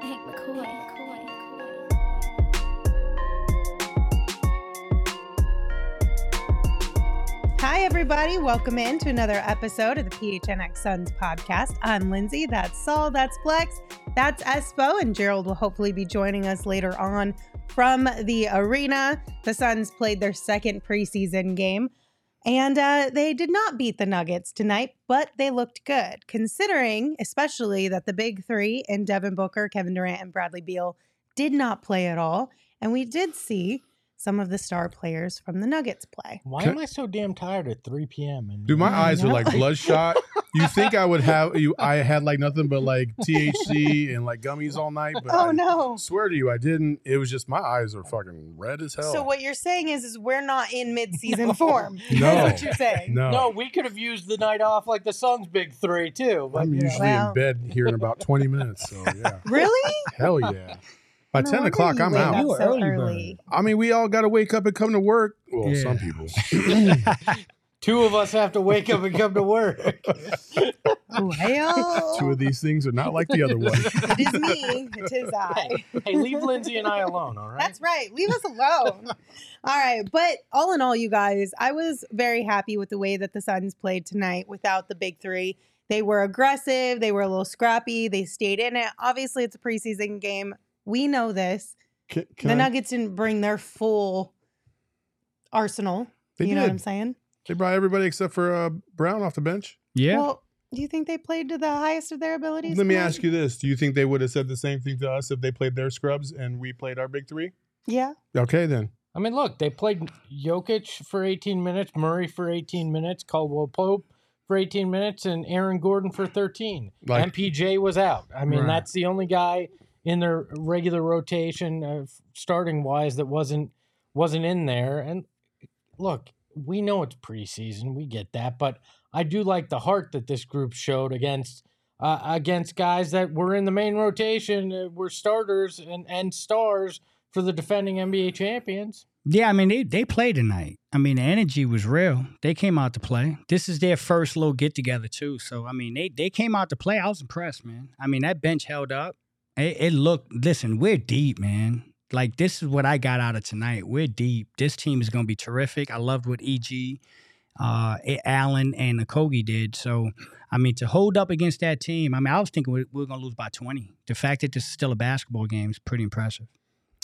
Hank McCoy. Hi, everybody. Welcome in to another episode of the PHNX Suns podcast. I'm Lindsay. That's Saul. That's Flex. That's Espo. And Gerald will hopefully be joining us later on from the arena. The Suns played their second preseason game, and uh, they did not beat the Nuggets tonight, but they looked good, considering especially that the big three in Devin Booker, Kevin Durant, and Bradley Beal did not play at all. And we did see some of the star players from the Nuggets play. Why am I so damn tired at 3 p.m.? And Dude, my I eyes are like bloodshot. You think I would have you? I had like nothing but like THC and like gummies all night. But Oh I no. Swear to you, I didn't. It was just my eyes are fucking red as hell. So what you're saying is, is we're not in mid-season No. form. No. That's what you're saying. No, no, we could have used the night off like the Suns' big three too. But I'm you know. usually Well. in bed here in about 20 minutes. So yeah, Really? hell yeah. By No 10 o'clock, I'm out. You were so early early. I mean, we all got to wake up and come to work. Well, Yeah. some people. two of us have to wake up and come to work. Well, Two of these things are not like the other one. it is me. It is I. hey, leave Lindsay and I alone, all right? That's right. Leave us alone. all right. But all in all, you guys, I was very happy with the way that the Suns played tonight without the big three. They were aggressive. They were a little scrappy. They stayed in it. Obviously, it's a preseason game. We know this. Can, can the I- Nuggets didn't bring their full arsenal. They you know what did. I'm saying? They brought everybody except for uh, Brown off the bench. Yeah. Well, do you think they played to the highest of their abilities? Let me tonight? ask you this: Do you think they would have said the same thing to us if they played their scrubs and we played our big three? Yeah. Okay, then. I mean, look, they played Jokic for 18 minutes, Murray for 18 minutes, Caldwell Pope for 18 minutes, and Aaron Gordon for 13. Like- MPJ was out. I mean, Right. that's the only guy in their regular rotation, uh, starting wise, that wasn't wasn't in there. And look, we know it's preseason, we get that, but I do like the heart that this group showed against. Uh, against guys that were in the main rotation, uh, were starters and, and stars for the defending NBA champions. yeah, I mean they they played tonight. I mean the energy was real. They came out to play. This is their first little get together too. So I mean they they came out to play. I was impressed, man. I mean that bench held up. It, it looked. Listen, we're deep, man. Like this is what I got out of tonight. We're deep. This team is gonna be terrific. I loved what EG, uh, Allen and Okogie did. So I mean to hold up against that team. I mean I was thinking we we are gonna lose by twenty. The fact that this is still a basketball game is pretty impressive.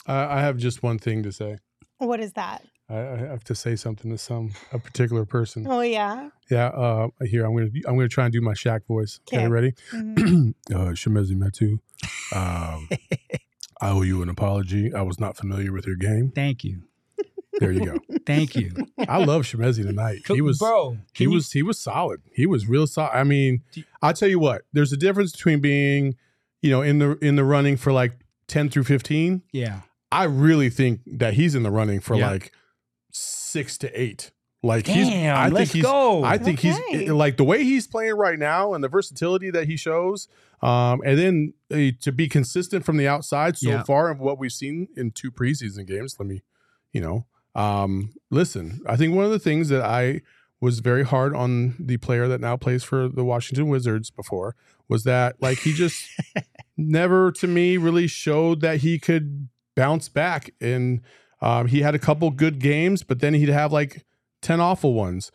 I, I have just one thing to say. What is that? I, I have to say something to some a particular person. Oh yeah. Yeah. Uh, here I'm gonna I'm gonna try and do my Shaq voice. Okay, Okay. ready? Mhm. uh, Chimezie Metu. Um, I owe you an apology. I was not familiar with your game. Thank you. There you go. Thank you. I love Chimezie tonight. He was bro. he can you- was he was solid. He was real solid. I mean, you- I'll tell you what. There's a difference between being, you know, in the in the running for like 10 through 15. yeah. I really think that he's in the running for Yeah. like 6 to 8. Like he's Damn, I think let's he's go. I think Okay. he's like the way he's playing right now and the versatility that he shows um and then uh, to be consistent from the outside so Yeah. far of what we've seen in two preseason games, let me, you know, um listen, I think one of the things that I was very hard on the player that now plays for the Washington Wizards before was that like he just never to me really showed that he could bounce back and um, he had a couple good games but then he'd have like 10 awful ones.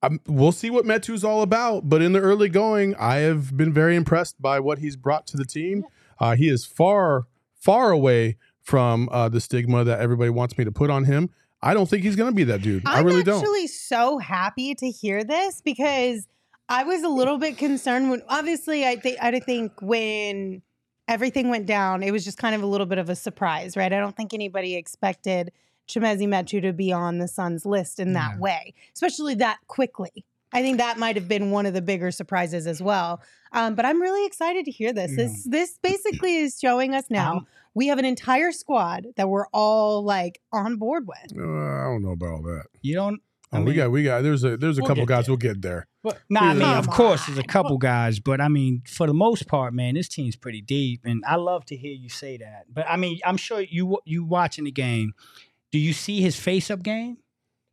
Um, we'll see what Metu's all about but in the early going I have been very impressed by what he's brought to the team. Uh, he is far far away from uh, the stigma that everybody wants me to put on him. I don't think he's going to be that dude. I I'm really don't. I'm actually so happy to hear this because I was a little bit concerned when obviously I think I think when everything went down, it was just kind of a little bit of a surprise, right? I don't think anybody expected Chimezie Metu to be on the Suns list in that Yeah. way, especially that quickly. I think that might have been one of the bigger surprises as well. Um, but I'm really excited to hear this. Yeah. This this basically is showing us now Um, we have an entire squad that we're all like on board with. Uh, I don't know about all that You don't. Oh, I we got we got there's a there's a We'll couple guys there. we'll get there But Nah, I mean, Come of course, there's a couple guys, but I mean, for the most part, man, this team's pretty deep, and I love to hear you say that. But I mean, I'm sure you you watching the game. Do you see his face up game?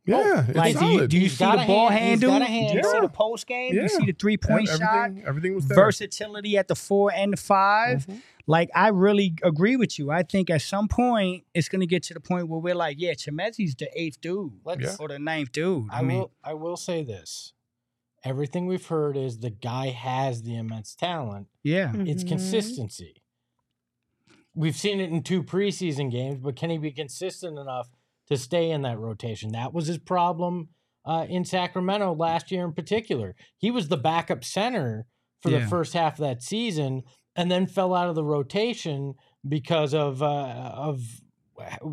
Yeah, it's Like, do you, do you see the ball hand- handle? got a Do you see the post game? Yeah. You see the three point shot? everything, everything was there. Versatility at the four and the 5 Mhm. Like I really agree with you. I think at some point it's gonna get to the point where we're like, yeah, Chimezie's the eighth dude Let's. Or the ninth dude. I, I, mean, will. I will say this. Everything we've heard is the guy has the immense talent. yeah, It's Mhm. consistency. We've seen it in two preseason games, but can he be consistent enough to stay in that rotation? That was his problem uh, in Sacramento last year, in particular. He was the backup center for the first half of that season, and then fell out of the rotation because of uh, of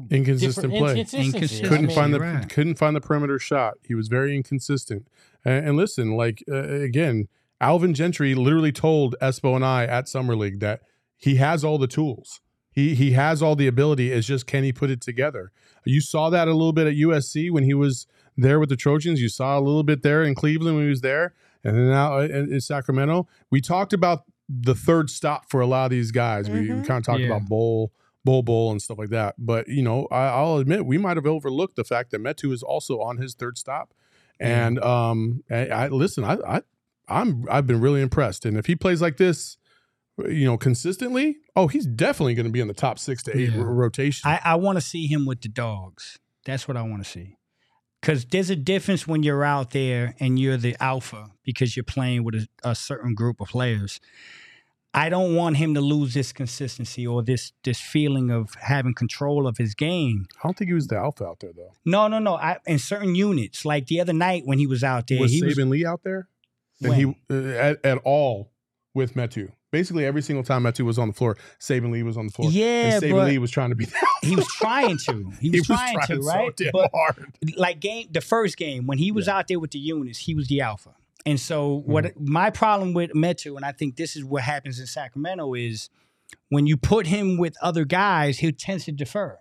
Inconsistent play. inconsistency. Inconsistent. I couldn't mean, find the right. couldn't find the perimeter shot. He was very inconsistent. And, and listen, like uh, again, Alvin Gentry literally told Espo and I at Summer League that he has all the tools. He he has all the ability. It's just can he put it together? You saw that a little bit at USC when he was there with the Trojans. You saw a little bit there in Cleveland when he was there, and then now in, in Sacramento. We talked about the third stop for a lot of these guys. We, we Mhm. kind of talked Yeah. about bowl, bowl, bowl, and stuff like that. But you know, I, I'll admit we might have overlooked the fact that Metu is also on his third stop. Yeah. And um, I, I listen. I, I I'm I've been really impressed. And if he plays like this, you know, consistently, oh, he's definitely going to be in the top six to eight Yeah. ro- rotation. I, I want to see him with the dogs. That's what I want to see. Because there's a difference when you're out there and you're the alpha because you're playing with a, a certain group of players. I don't want him to lose this consistency or this this feeling of having control of his game. I don't think he was the alpha out there though. No, no, no. I, in certain units, like the other night when he was out there, was he Saben was Lee out there? And when? he uh, at, at all with Metu. Basically, every single time Metu was on the floor, Saben Lee was on the floor. yeah, and Saben Lee was trying to be. The he was trying to. He was, trying, to, so right? damn but hard. like game the first game when he was Yeah. out there with the units, he was the alpha. And so what mm-hmm. my problem with Metu, and I think this is what happens in Sacramento, is when you put him with other guys, he tends to defer.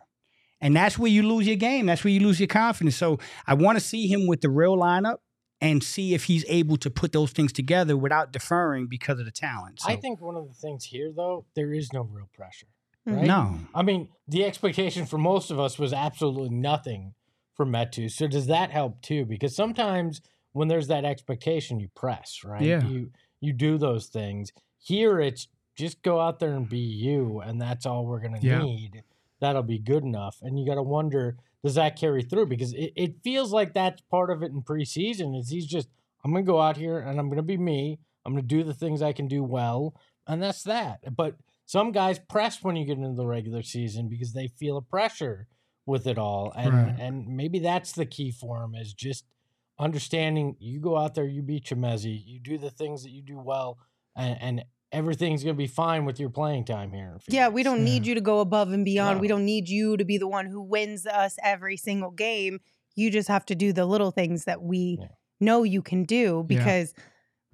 And that's where you lose your game. That's where you lose your confidence. So I want to see him with the real lineup and see if he's able to put those things together without deferring because of the talent. I think one of the things here, though, there is no real pressure. Mhm. right? no. I mean, the expectation for most of us was absolutely nothing for Metu. So does that help too? Because sometimes when there's that expectation, you press, right? Yeah. You you do those things. Here it's just go out there and be you, and that's all we're gonna Yeah. need. That'll be good enough. And you gotta wonder, does that carry through? Because it, it feels like that's part of it in preseason, is he's just, I'm gonna go out here and I'm gonna be me. I'm gonna do the things I can do well, and that's that. But some guys press when you get into the regular season because they feel a pressure with it all, and Right. and maybe that's the key for him is just understanding. You go out there, you beat Chimezie, you do the things that you do well, and, and everything's gonna be fine with your playing time here. Yeah, we don't need you to go above and beyond. We don't need you to be the one who wins us every single game. You just have to do the little things that we Yeah. know you can do Yeah. because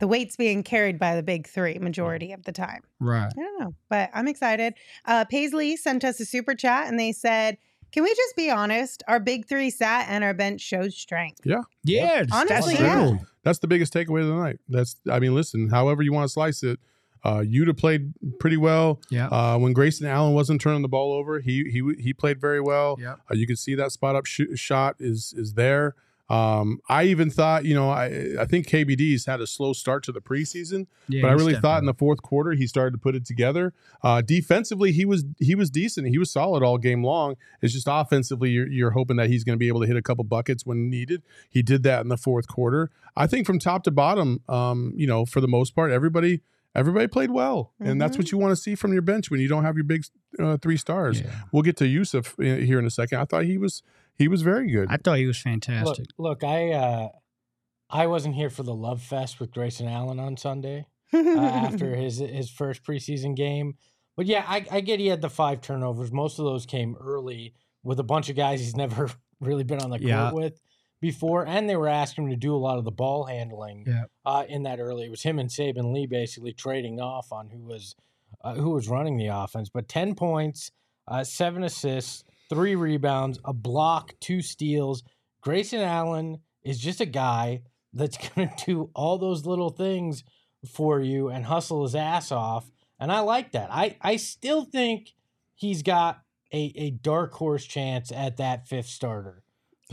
the weight's being carried by the big three majority of the time. Right. I don't know, but I'm excited. Uh, Paisley sent us a super chat and they said, Can we just be honest? Our big three sat and our bench showed strength. Yeah. that's- Honestly, that's yeah. That's the biggest takeaway of the night. That's I mean, listen, however you want to slice it, uh, Yuta played pretty well. Yeah. Uh, when Grayson Allen wasn't turning the ball over, he he he played very well. Yeah. Uh, you can see that spot up sh- shot is is there. Um, I even thought, you know, I I think KBD's had a slow start to the preseason, Yeah, but I really thought in the fourth quarter he started to put it together. Uh, defensively, he was he was decent. He was solid all game long. It's just offensively, you're, you're hoping that he's going to be able to hit a couple buckets when needed. He did that in the fourth quarter. I think from top to bottom, um, you know, for the most part, everybody everybody played well, and that's what you want to see from your bench when you don't have your big uh, three stars. Yeah. We'll get to Jusuf uh, here in a second. I thought he was he was very good. I thought he was Look, fantastic. look, I uh, I wasn't here for the love fest with Grayson Allen on Sunday. uh, after his his first preseason game. But yeah, I, I get he had the five turnovers. Most of those came early with a bunch of guys he's never really been on the court Yeah. with before, and they were asking him to do a lot of the ball handling Yeah. uh, in that early. It was him and Saben Lee basically trading off on who was uh, who was running the offense. But ten points, uh, seven assists, three rebounds, a block, two steals. Grayson Allen is just a guy that's going to do all those little things for you and hustle his ass off. And I like that. I, I still think he's got a, a dark horse chance at that fifth starter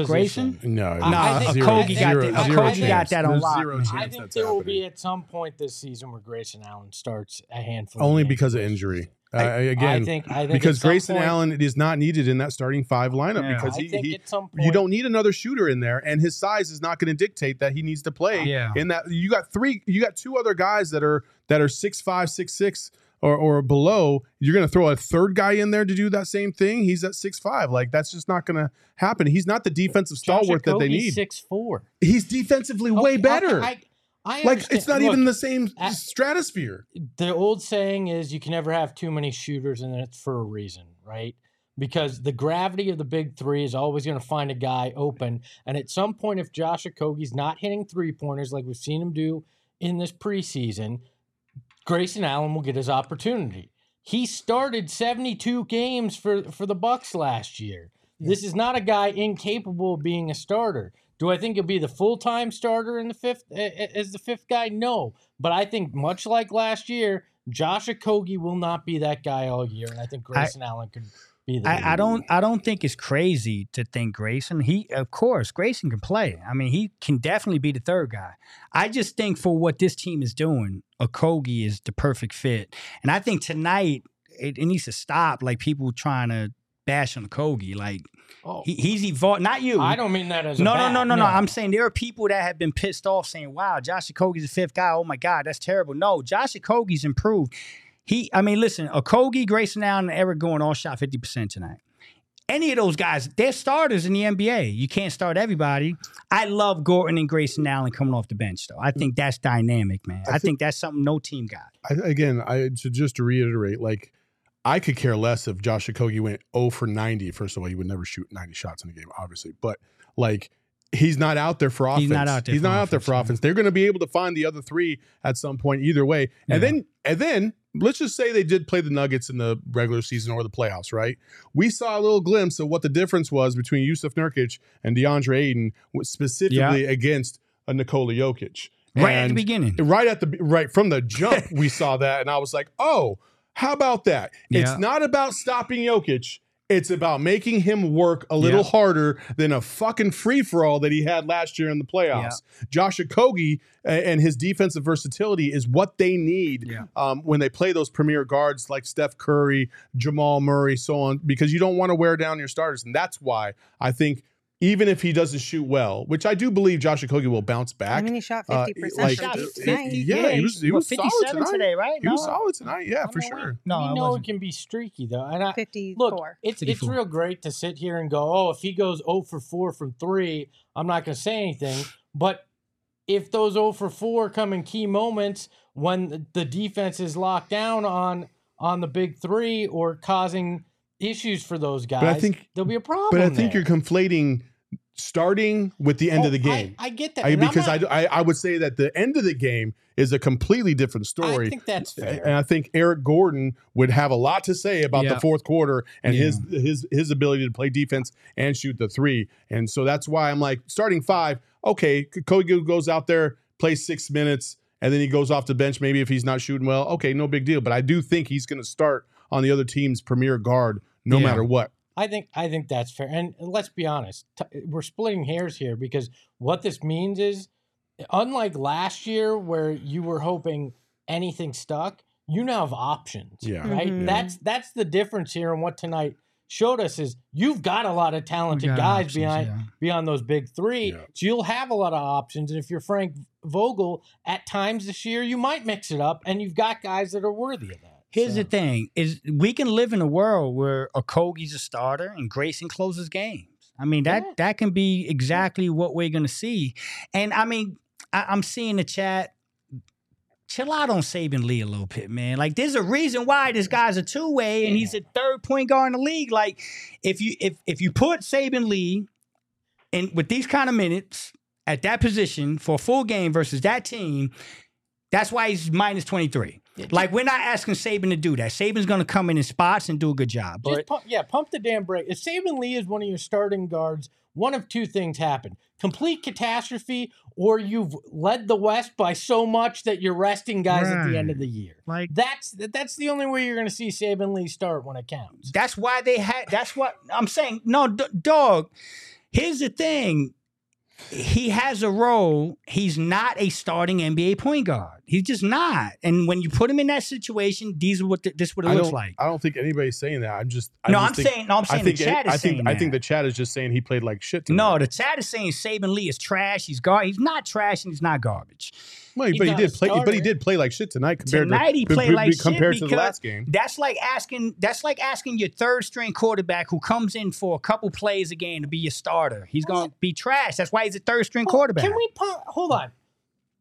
Grayson? position. No, I- Nah, I think- zero- Kogi got zero- that- zero Kogi got that on There's lock, zero I think that's there will happening. be at some point this season where Grayson Allen starts a handful. only games. because of injury. Uh, I again, think I think because at some Grayson point- Allen is not needed in that starting five lineup Yeah. because he, he point you don't need another shooter in there, and his size is not going to dictate that he needs to play. Yeah. In that you got three, you got two other guys that are that are six five, six six, or or below. You're going to throw a third guy in there to do that same thing. He's at six five. Like that's just not going to happen. He's not the defensive stalwart that they need. Six four. He's defensively way better. I, I like it's not look, even the same at- stratosphere. the old saying is you can never have too many shooters and it's for a reason right because the gravity of the big three is always going to find a guy open and at some point if josh Okogie's not hitting three pointers like we've seen him do in this preseason grayson allen will get his opportunity he started 72 games for for the bucks last year this is not a guy incapable of being a starter do I think he'll be the full time starter in the fifth as the fifth guy? No, but I think much like last year, Josh Okogie will not be that guy all year, and I think Grayson Allen could. I, I don't I don't think it's crazy to think Grayson. He of course Grayson can play. I mean, he can definitely be the third guy. I just think for what this team is doing, Okogie is the perfect fit. And I think tonight it, it needs to stop like people trying to bash on Okogie. Like Oh, he, he's evolved not you. I don't mean that as a no, no, no, no, no. I'm saying there are people that have been pissed off saying, wow, Josh Okogie's the fifth guy. Oh my God, that's terrible. No, Josh Okogie's improved. He, I mean, listen, Okogie, Grayson Allen, and Eric Gordon all shot 50% tonight. Any of those guys, they're starters in the NBA. You can't start everybody. I love Gordon and Grayson Allen coming off the bench, though. I think that's dynamic, man. I, I think that's something no team got. I, again, I to just to reiterate, like I could care less if Josh Okogie went 0 for 90. First of all, he would never shoot 90 shots in a game, obviously. But like he's not out there for offense. He's not out there He's for not out there offense, for offense. They're going to be able to find the other three at some point, either way. And Yeah. then and then let's just say they did play the Nuggets in the regular season or the playoffs, right? We saw a little glimpse of what the difference was between Jusuf Nurkic and DeAndre Ayton, specifically against a Nikola Jokic. Right at the beginning. right at the right from the jump we saw that and i was like oh how about that Yeah. it's not about stopping Jokic it's about making him work a little Yeah. harder than a fucking free for all that he had last year in the playoffs. Josh Okogie and his defensive versatility is what they need Yeah. um, when they play those premier guards like Steph Curry, Jamal Murray, so on, because you don't want to wear down your starters. And that's why I think even if he doesn't shoot well, which I do believe Josh Okogie will bounce I back. mean, he shot Uh, 50% like, from Shot deep 50, tonight. yeah, he was- he what, was solid 57 tonight. today, right? He was solid tonight, yeah, I for mean, we- sure. No, we it know wasn't. it can be streaky though, and I, 54. Look, it's it's real great to sit here and go, oh, if he goes 0 for 4 from three, I'm not going to say anything. But if those 0 for 4 come in key moments when the- the defense is locked down on on the big three or causing issues for those guys, but I think- there'll be a problem. But I think there. you're conflating starting with the end Oh, of the game. I, I get that I, because not- I, I I would say that the end of the game is a completely different story. I think that's fair. and I think Eric Gordon would have a lot to say about Yeah. the fourth quarter and Yeah. his his his ability to play defense and shoot the three. And so that's why I'm like starting five. Okay, Kogi goes out there, plays six minutes, and then he goes off the bench. Maybe if he's not shooting well, okay, no big deal. But I do think he's going to start on the other team's premier guard no Yeah. matter what. I think I think that's fair. And let's be honest, t- we're splitting hairs here because what this means is, unlike last year where you were hoping anything stuck, you now have options. Yeah. right. Mhm. That's that's the difference here. And what tonight showed us is you've got a lot of talented guys options, behind yeah. beyond those big three. Yeah. So you'll have a lot of options. And if you're Frank Vogel, at times this year you might mix it up, and you've got guys that are worthy of that. Here's So- the thing: is we can live in a world where Okogie's a starter and Grayson closes games. I mean that Yeah. that can be exactly what we're gonna see. And I mean, I, I'm seeing the chat. Chill out on Saben Lee a little bit, man. Like, there's a reason why this guy's a two way and he's a third point guard in the league. Like, if you if if you put Saben Lee in with these kind of minutes at that position for a full game versus that team, that's why he's minus 23. Like we're not asking Saben to do that. Saben's going to come in in spots and do a good job. But pump, yeah, pump the damn brake. If Saben Lee is one of your starting guards, one of two things happen: complete catastrophe, or you've led the West by so much that you're resting guys at the end of the year. like That's that's the only way you're going to see Saben Lee start when it counts. that's why they had. That's what I'm saying. No, d- dog. Here's the thing. He has a role. He's not a starting NBA point guard. He's just not. And when you put him in that situation, these are what the, this is what it I looks like. I don't think anybody's saying that. I'm just. I no, just I'm think, saying. No, I'm I saying think. the chat is I think. saying I think the chat is just saying he played like shit. No, the chat is saying Saben Lee is trash. He's gar. He's not trash and he's not garbage. Well, He's but he did a play. But he did play like shit tonight compared Tonight to he played b- like shit compared to the last game. That's like asking. That's like asking your third string quarterback who comes in for a couple plays a game to be your starter. He's going to be trash. That's why he's a third string Well, quarterback. Can we po- hold on?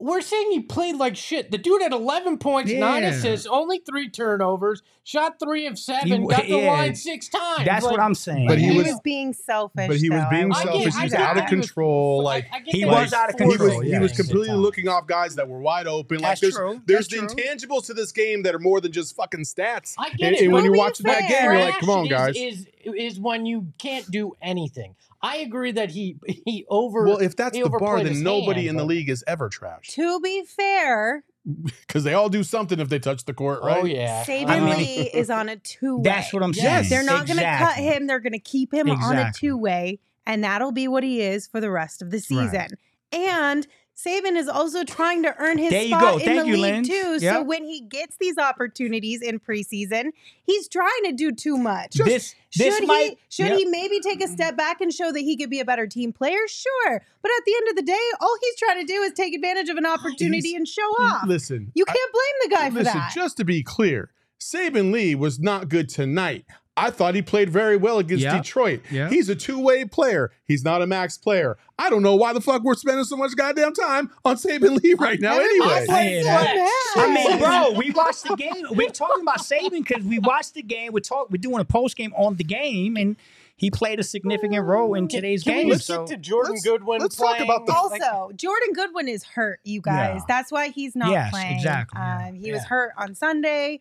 We're saying he played like shit. The dude had 11 points, nine assists, only three turnovers, shot three of seven, He- got the yeah. line six times. That's Like, what I'm saying. But he, he was, was- being selfish. But he was being I I will get- selfish. give I He's out of that. I control. I- Like He that was out of he was control, he was completely looking off guys that were wide open. Like That's there's true. there's That's the true. intangibles to this game that are more than just fucking stats. I get And, it. and when you're watching that game, you're like, come on, guys. Is, is is when you can't do anything. I agree that he he over. well, if that's the bar, then nobody hand, in the league is ever trashed. To be fair, because they all do something if they touch the court, oh, right? Oh yeah, Saben I mean- Lee is on a two way. That's what I'm saying. Yes. They're not going to cut him. They're going to keep him on a two way, and that'll be what he is for the rest of the season. And Saben is also trying to earn his spot in the you, league Lynn. too. So when he gets these opportunities in preseason, he's trying to do too much. this this should might he should Yep. he maybe take a step back and show that he could be a better team player? Sure, but at the end of the day, all he's trying to do is take advantage of an oh, opportunity He's- and show off. Listen, You can't blame the guy for listen. that. Just to be clear, Saben Lee was not good tonight. I thought he played very well against Yep. Detroit. Yep. He's a two-way player. He's not a max player. I don't know why the fuck we're spending so much goddamn time on Saben Lee right now. Anyway, I hear that. I mean, bro, we watched the game. We're talking about Saben because we watched the game. We're talk, We're doing a post game on the game, and he played a significant role in today's Can we game. let's So get to Jordan let's- Goodwin? let's talk about the- like- Also, Jordan Goodwin is hurt, you guys. Yeah. That's why he's not Yes, playing. exactly. Um, he was hurt on Sunday.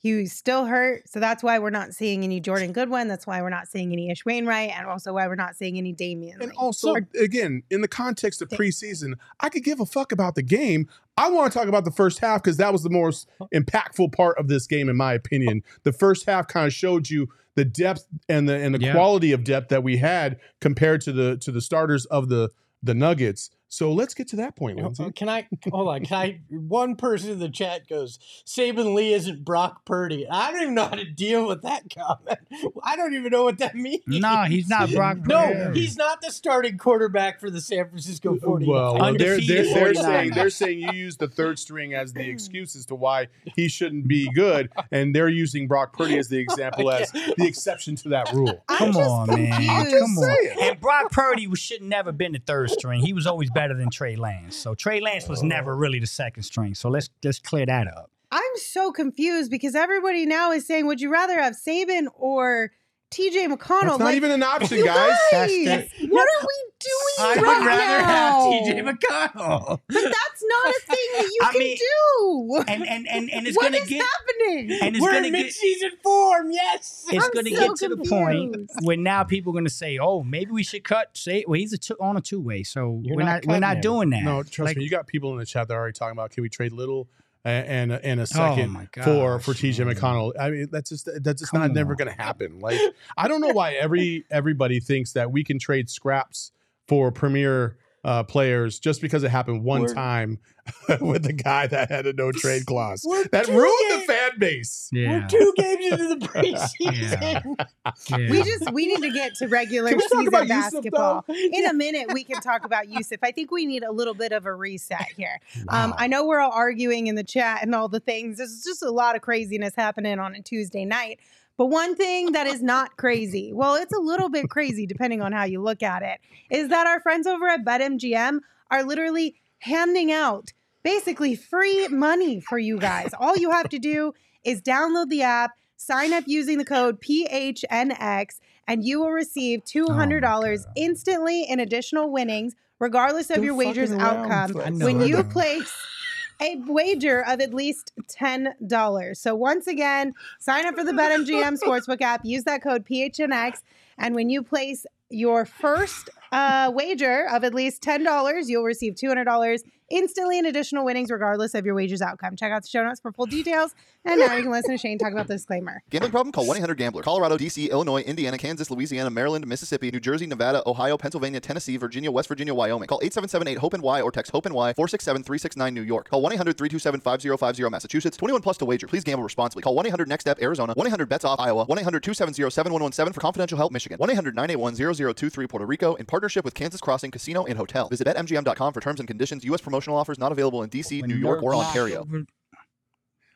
He was still hurt. So that's why we're not seeing any Jordan Goodwin. That's why we're not seeing any Ish Wainwright. And also why we're not seeing any Damion. And Lee. also, again, in the context of preseason, I could give a fuck about the game. I want to talk about the first half because that was the most oh. impactful part of this game, in my opinion. Oh. The first half kind of showed you the depth and the and the Yeah. quality of depth that we had compared to the to the starters of the the Nuggets. So let's get to that point, Lindsay. Can I hold on? Can I? One person in the chat goes, "Saben Lee isn't Brock Purdy." I don't even know how to deal with that comment. I don't even know what that means. no, he's not Brock. No, he's not the starting quarterback for the San Francisco 49ers. Well, well, they're, they're, they're saying they're saying you use the third string as the excuse as to why he shouldn't be good, and they're using Brock Purdy as the example as the exception to that rule. Come on, man. Come on. And Brock Purdy was- should never been the third string. He was always better than Trey Lance. So Trey Lance was oh. never really the second string. So let's just clear that up. I'm so confused because everybody now is saying, would you rather have Saben or TJ McConnell? That's not Like, even an option, you guys. Guys, the- what are we doing I would rather now? have TJ McConnell. But that's not a thing that you I can mean, do. And and and, and it's What gonna is get happening? and it's We're gonna in get mid-season form. Yes. it's I'm going to so get to the point confused. where now people are going to say, "Oh, maybe we should cut." Say, well, he's a two, on a two way, so You're we're not not, we're not him. doing that. No, trust Like, me. You got people in the chat that are already talking about can we trade little and and, a Oh second my for for TJ. McConnell. I mean, that's just that's just Come not never going to happen. Like I don't know why every everybody thinks that we can trade scraps for premier uh, players just because it happened one We're- time with the guy that had a no trade clause. We're That ruined games- the fan base. We're two games into the preseason. yeah. We just we need to get to regular Can we talk season about Jusuf, basketball. though? In a minute, we can talk about Jusuf. I think we need a little bit of a reset here. Um, I know we're all arguing in the chat and all the things. There's just a lot of craziness happening on a Tuesday night. But one thing that is not crazy, well, it's a little bit crazy depending on how you look at it, is that our friends over at BetMGM are literally handing out basically free money for you guys. All you have to do is download the app, sign up using the code PHNX, and you will receive $200 God. instantly in additional winnings, regardless of Don't your wager's outcome Flex. I know when you place a wager of at least $10. So once again, sign up for the BetMGM Sportsbook app, use that code PHNX, and when you place your first uh, wager of at least $10, you'll receive $200 instantly in additional winnings regardless of your wager's outcome. Check out the show notes for full details. And now you can listen to Shane talk about the disclaimer. Gambling problem? Call 1-800-GAMBLER. Colorado, D.C., Illinois, Indiana, Kansas, Louisiana, Maryland, Mississippi, New Jersey, Nevada, Ohio, Pennsylvania, Tennessee, Virginia, West Virginia, Wyoming. Call 877-8-HOPE-NY or text HOPE-NY 467-369 New York. Call 1-800-327-5050 Massachusetts. 21 plus to wager. Please gamble responsibly. Call 1-800-NEXT-STEP Arizona. 1-800-BETS-OFF Iowa. 1-800-270-7117 for confidential help Michigan. 1-800-981-0023 Puerto Rico in partnership with Kansas Crossing Casino and Hotel. Visit BetMGM.com for terms and conditions. U.S. promotional offers not available in D.C., New York, or Ontario.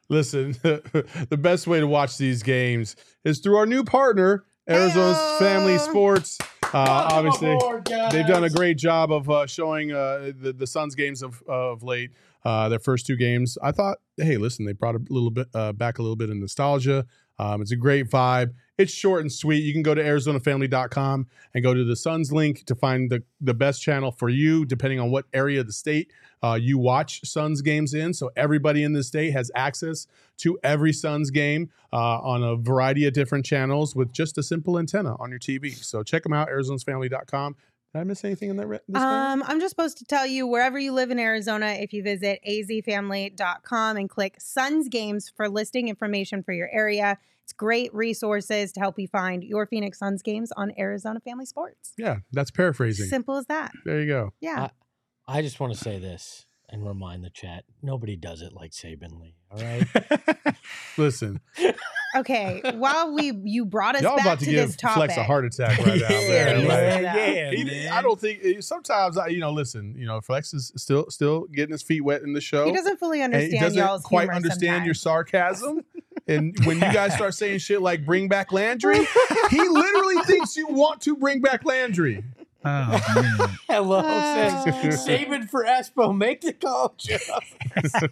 Listen, the best way to watch these games is through our new partner, Arizona's Heyo. Family Sports. Uh, obviously, aboard, they've done a great job of uh, showing uh, the the Suns games of of late. Uh, their first two games, I thought, hey, listen, they brought a little bit uh, back a little bit of nostalgia. Um, it's a great vibe. It's short and sweet. You can go to ArizonaFamily.com and go to the Suns link to find the the best channel for you, depending on what area of the state uh, you watch Suns games in. So everybody in the state has access to every Suns game uh, on a variety of different channels with just a simple antenna on your TV. So check them out, ArizonaFamily.com. Did I miss anything in that? Re-? Um, I'm just supposed to tell you wherever you live in Arizona, if you visit azfamily.com and click Suns Games for listing information for your area. It's great resources to help you find your Phoenix Suns games on Arizona Family Sports. yeah, that's paraphrasing. Simple as that. There you go. Yeah. I just want to say this and remind the chat: nobody does it like Saben Lee. All right. Listen, Okay. While we you brought us y'all back about to, to, give this topic. Flex a heart attack right now. Yeah, man. yeah, Like, yeah. he- man. I don't think eh, sometimes I, you know. Listen, you know, Flex is still still getting his feet wet in the show. He doesn't fully and understand he doesn't y'all's quite humor understand your sarcasm. And when you guys start saying shit like "bring back Landry," he literally thinks you want to bring back Landry. Oh man. Hello, Uh, says Saben for Espo. Make the call, Joe.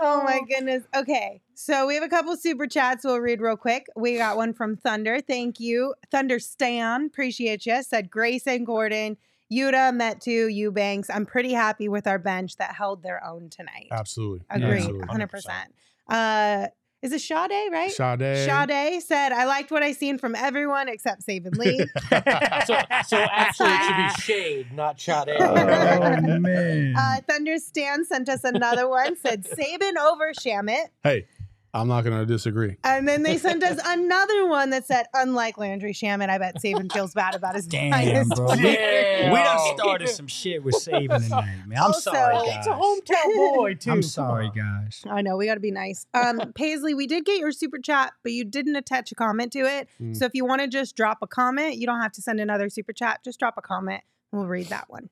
Oh my goodness. Okay. So we have a couple super chats we'll read real quick. We got one from Thunder. Thank you. Thunder Stan. Appreciate you. Said Grace and Gordon, Yuta, Metu, Eubanks. I'm pretty happy with our bench that held their own tonight. Absolutely, Agreed. Absolutely. 100%. Uh, is it Sade, right? Sade. Sade said, I liked what I seen from everyone except Saben Lee. So, so actually, it should be shade, not shot Oh man. uh, Thunder Stan sent us another one, said Saben over Shamet. Hey, I'm not going to disagree. And then they sent us another one that said, unlike Landry Shamet, I bet Saben feels bad about his Damn, bro. 20. We, Yeah. we done started some shit with saving tonight, man. I'm Also, sorry, it's guys. It's a hometown boy too. I'm sorry, guys. I know we got to be nice. Um, Paisley, we did get your super chat, but you didn't attach a comment to it. Mm. So if you want to just drop a comment, you don't have to send another super chat. Just drop a comment. We'll read that one.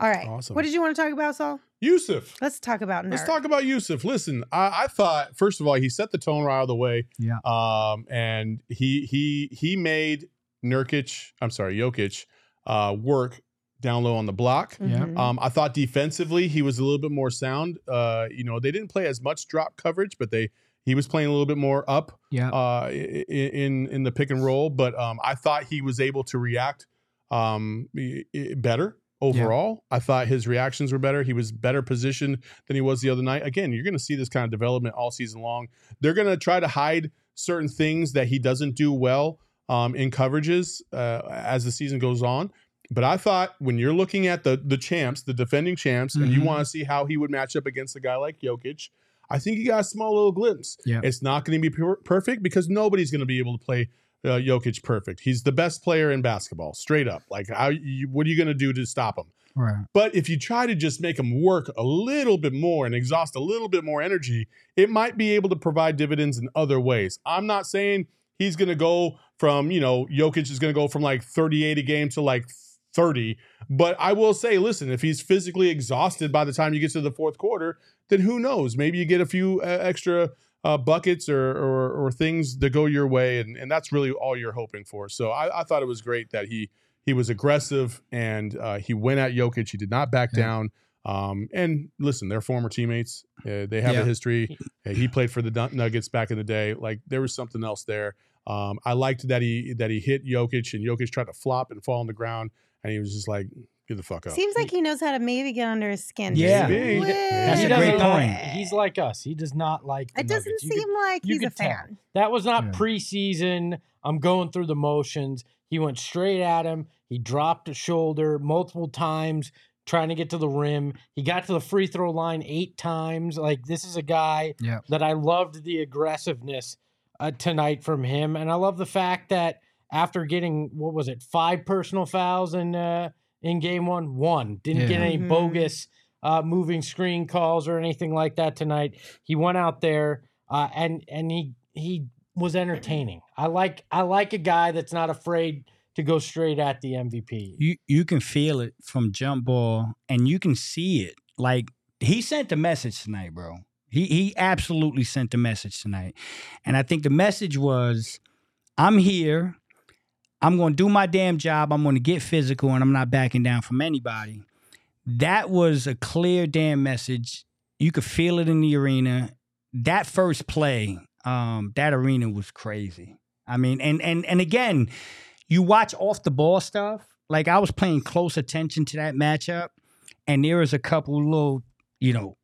All right. Awesome. What did you want to talk about, Saul? Jusuf. Let's talk about Nurkic. Let's talk about Jusuf. Listen, I, I thought first of all he set the tone right out of the way. Yeah. Um, and he he he made Nurkic, I'm sorry, Jokic, uh, work down low on the block. Yeah. Mhm. Um, I thought defensively he was a little bit more sound. Uh, you know, they didn't play as much drop coverage, but they he was playing a little bit more up Yeah. uh, i- i- in in the pick and roll. But um, I thought he was able to react um, i- i- better overall. I thought his reactions were better. He was better positioned than he was the other night. Again, you're going to see this kind of development all season long. They're going to try to hide certain things that he doesn't do well um, in coverages uh, as the season goes on. But I thought when you're looking at the the champs, the defending champs, and you Mhm. want to see how he would match up against a guy like Jokic, I think you got a small little glimpse. Yeah. It's not going to be per- perfect because nobody's going to be able to play uh, Jokic perfect. He's the best player in basketball, straight up. Like, how you, what are you going to do to stop him? Right. But if you try to just make him work a little bit more and exhaust a little bit more energy, it might be able to provide dividends in other ways. I'm not saying he's going to go from, you know, Jokic is going to go from like 38 a game to like 30. But I will say, listen, if he's physically exhausted by the time you get to the fourth quarter, then who knows? Maybe you get a few uh, extra uh, buckets or, or or things that go your way, and, and that's really all you're hoping for. So I, I thought it was great that he he was aggressive and uh, he went at Jokic. He did not back Yeah. down. Um, and listen, they're former teammates. Uh, they have Yeah. a history. Uh, he played for the Nuggets back in the day. Like there was something else there. Um, I liked that he that he hit Jokic and Jokic tried to flop and fall on the ground, and he was just like, "Get the fuck up." Seems like he knows how to maybe get under his skin. Yeah. Maybe. That's He a great doesn't- point. bit. He's like us. He does not like. The It doesn't Nuggets. You seem could- like you he's a could tell. fan. that was not Yeah. preseason. I'm going through the motions. He went straight at him. He dropped a shoulder multiple times. trying to get to the rim. He got to the free throw line eight times. Like this is a guy Yeah. that I loved the aggressiveness uh, tonight from him, and I love the fact that after getting what was it five personal fouls in uh, in game one, one didn't get Yeah. any Mhm. bogus uh, moving screen calls or anything like that tonight. He went out there uh, and and he he was entertaining. I like I like a guy that's not afraid to go straight at the MVP. You you can feel it from jump ball, and you can see it. Like he sent a message tonight, bro. He he absolutely sent a message tonight, and I think the message was, "I'm here. I'm going to do my damn job. I'm going to get physical, and I'm not backing down from anybody." That was a clear damn message. You could feel it in the arena. That first play, um, that arena was crazy. I mean, and and and again, you watch off the ball stuff. Like I was paying close attention to that matchup, and there was a couple little, you know,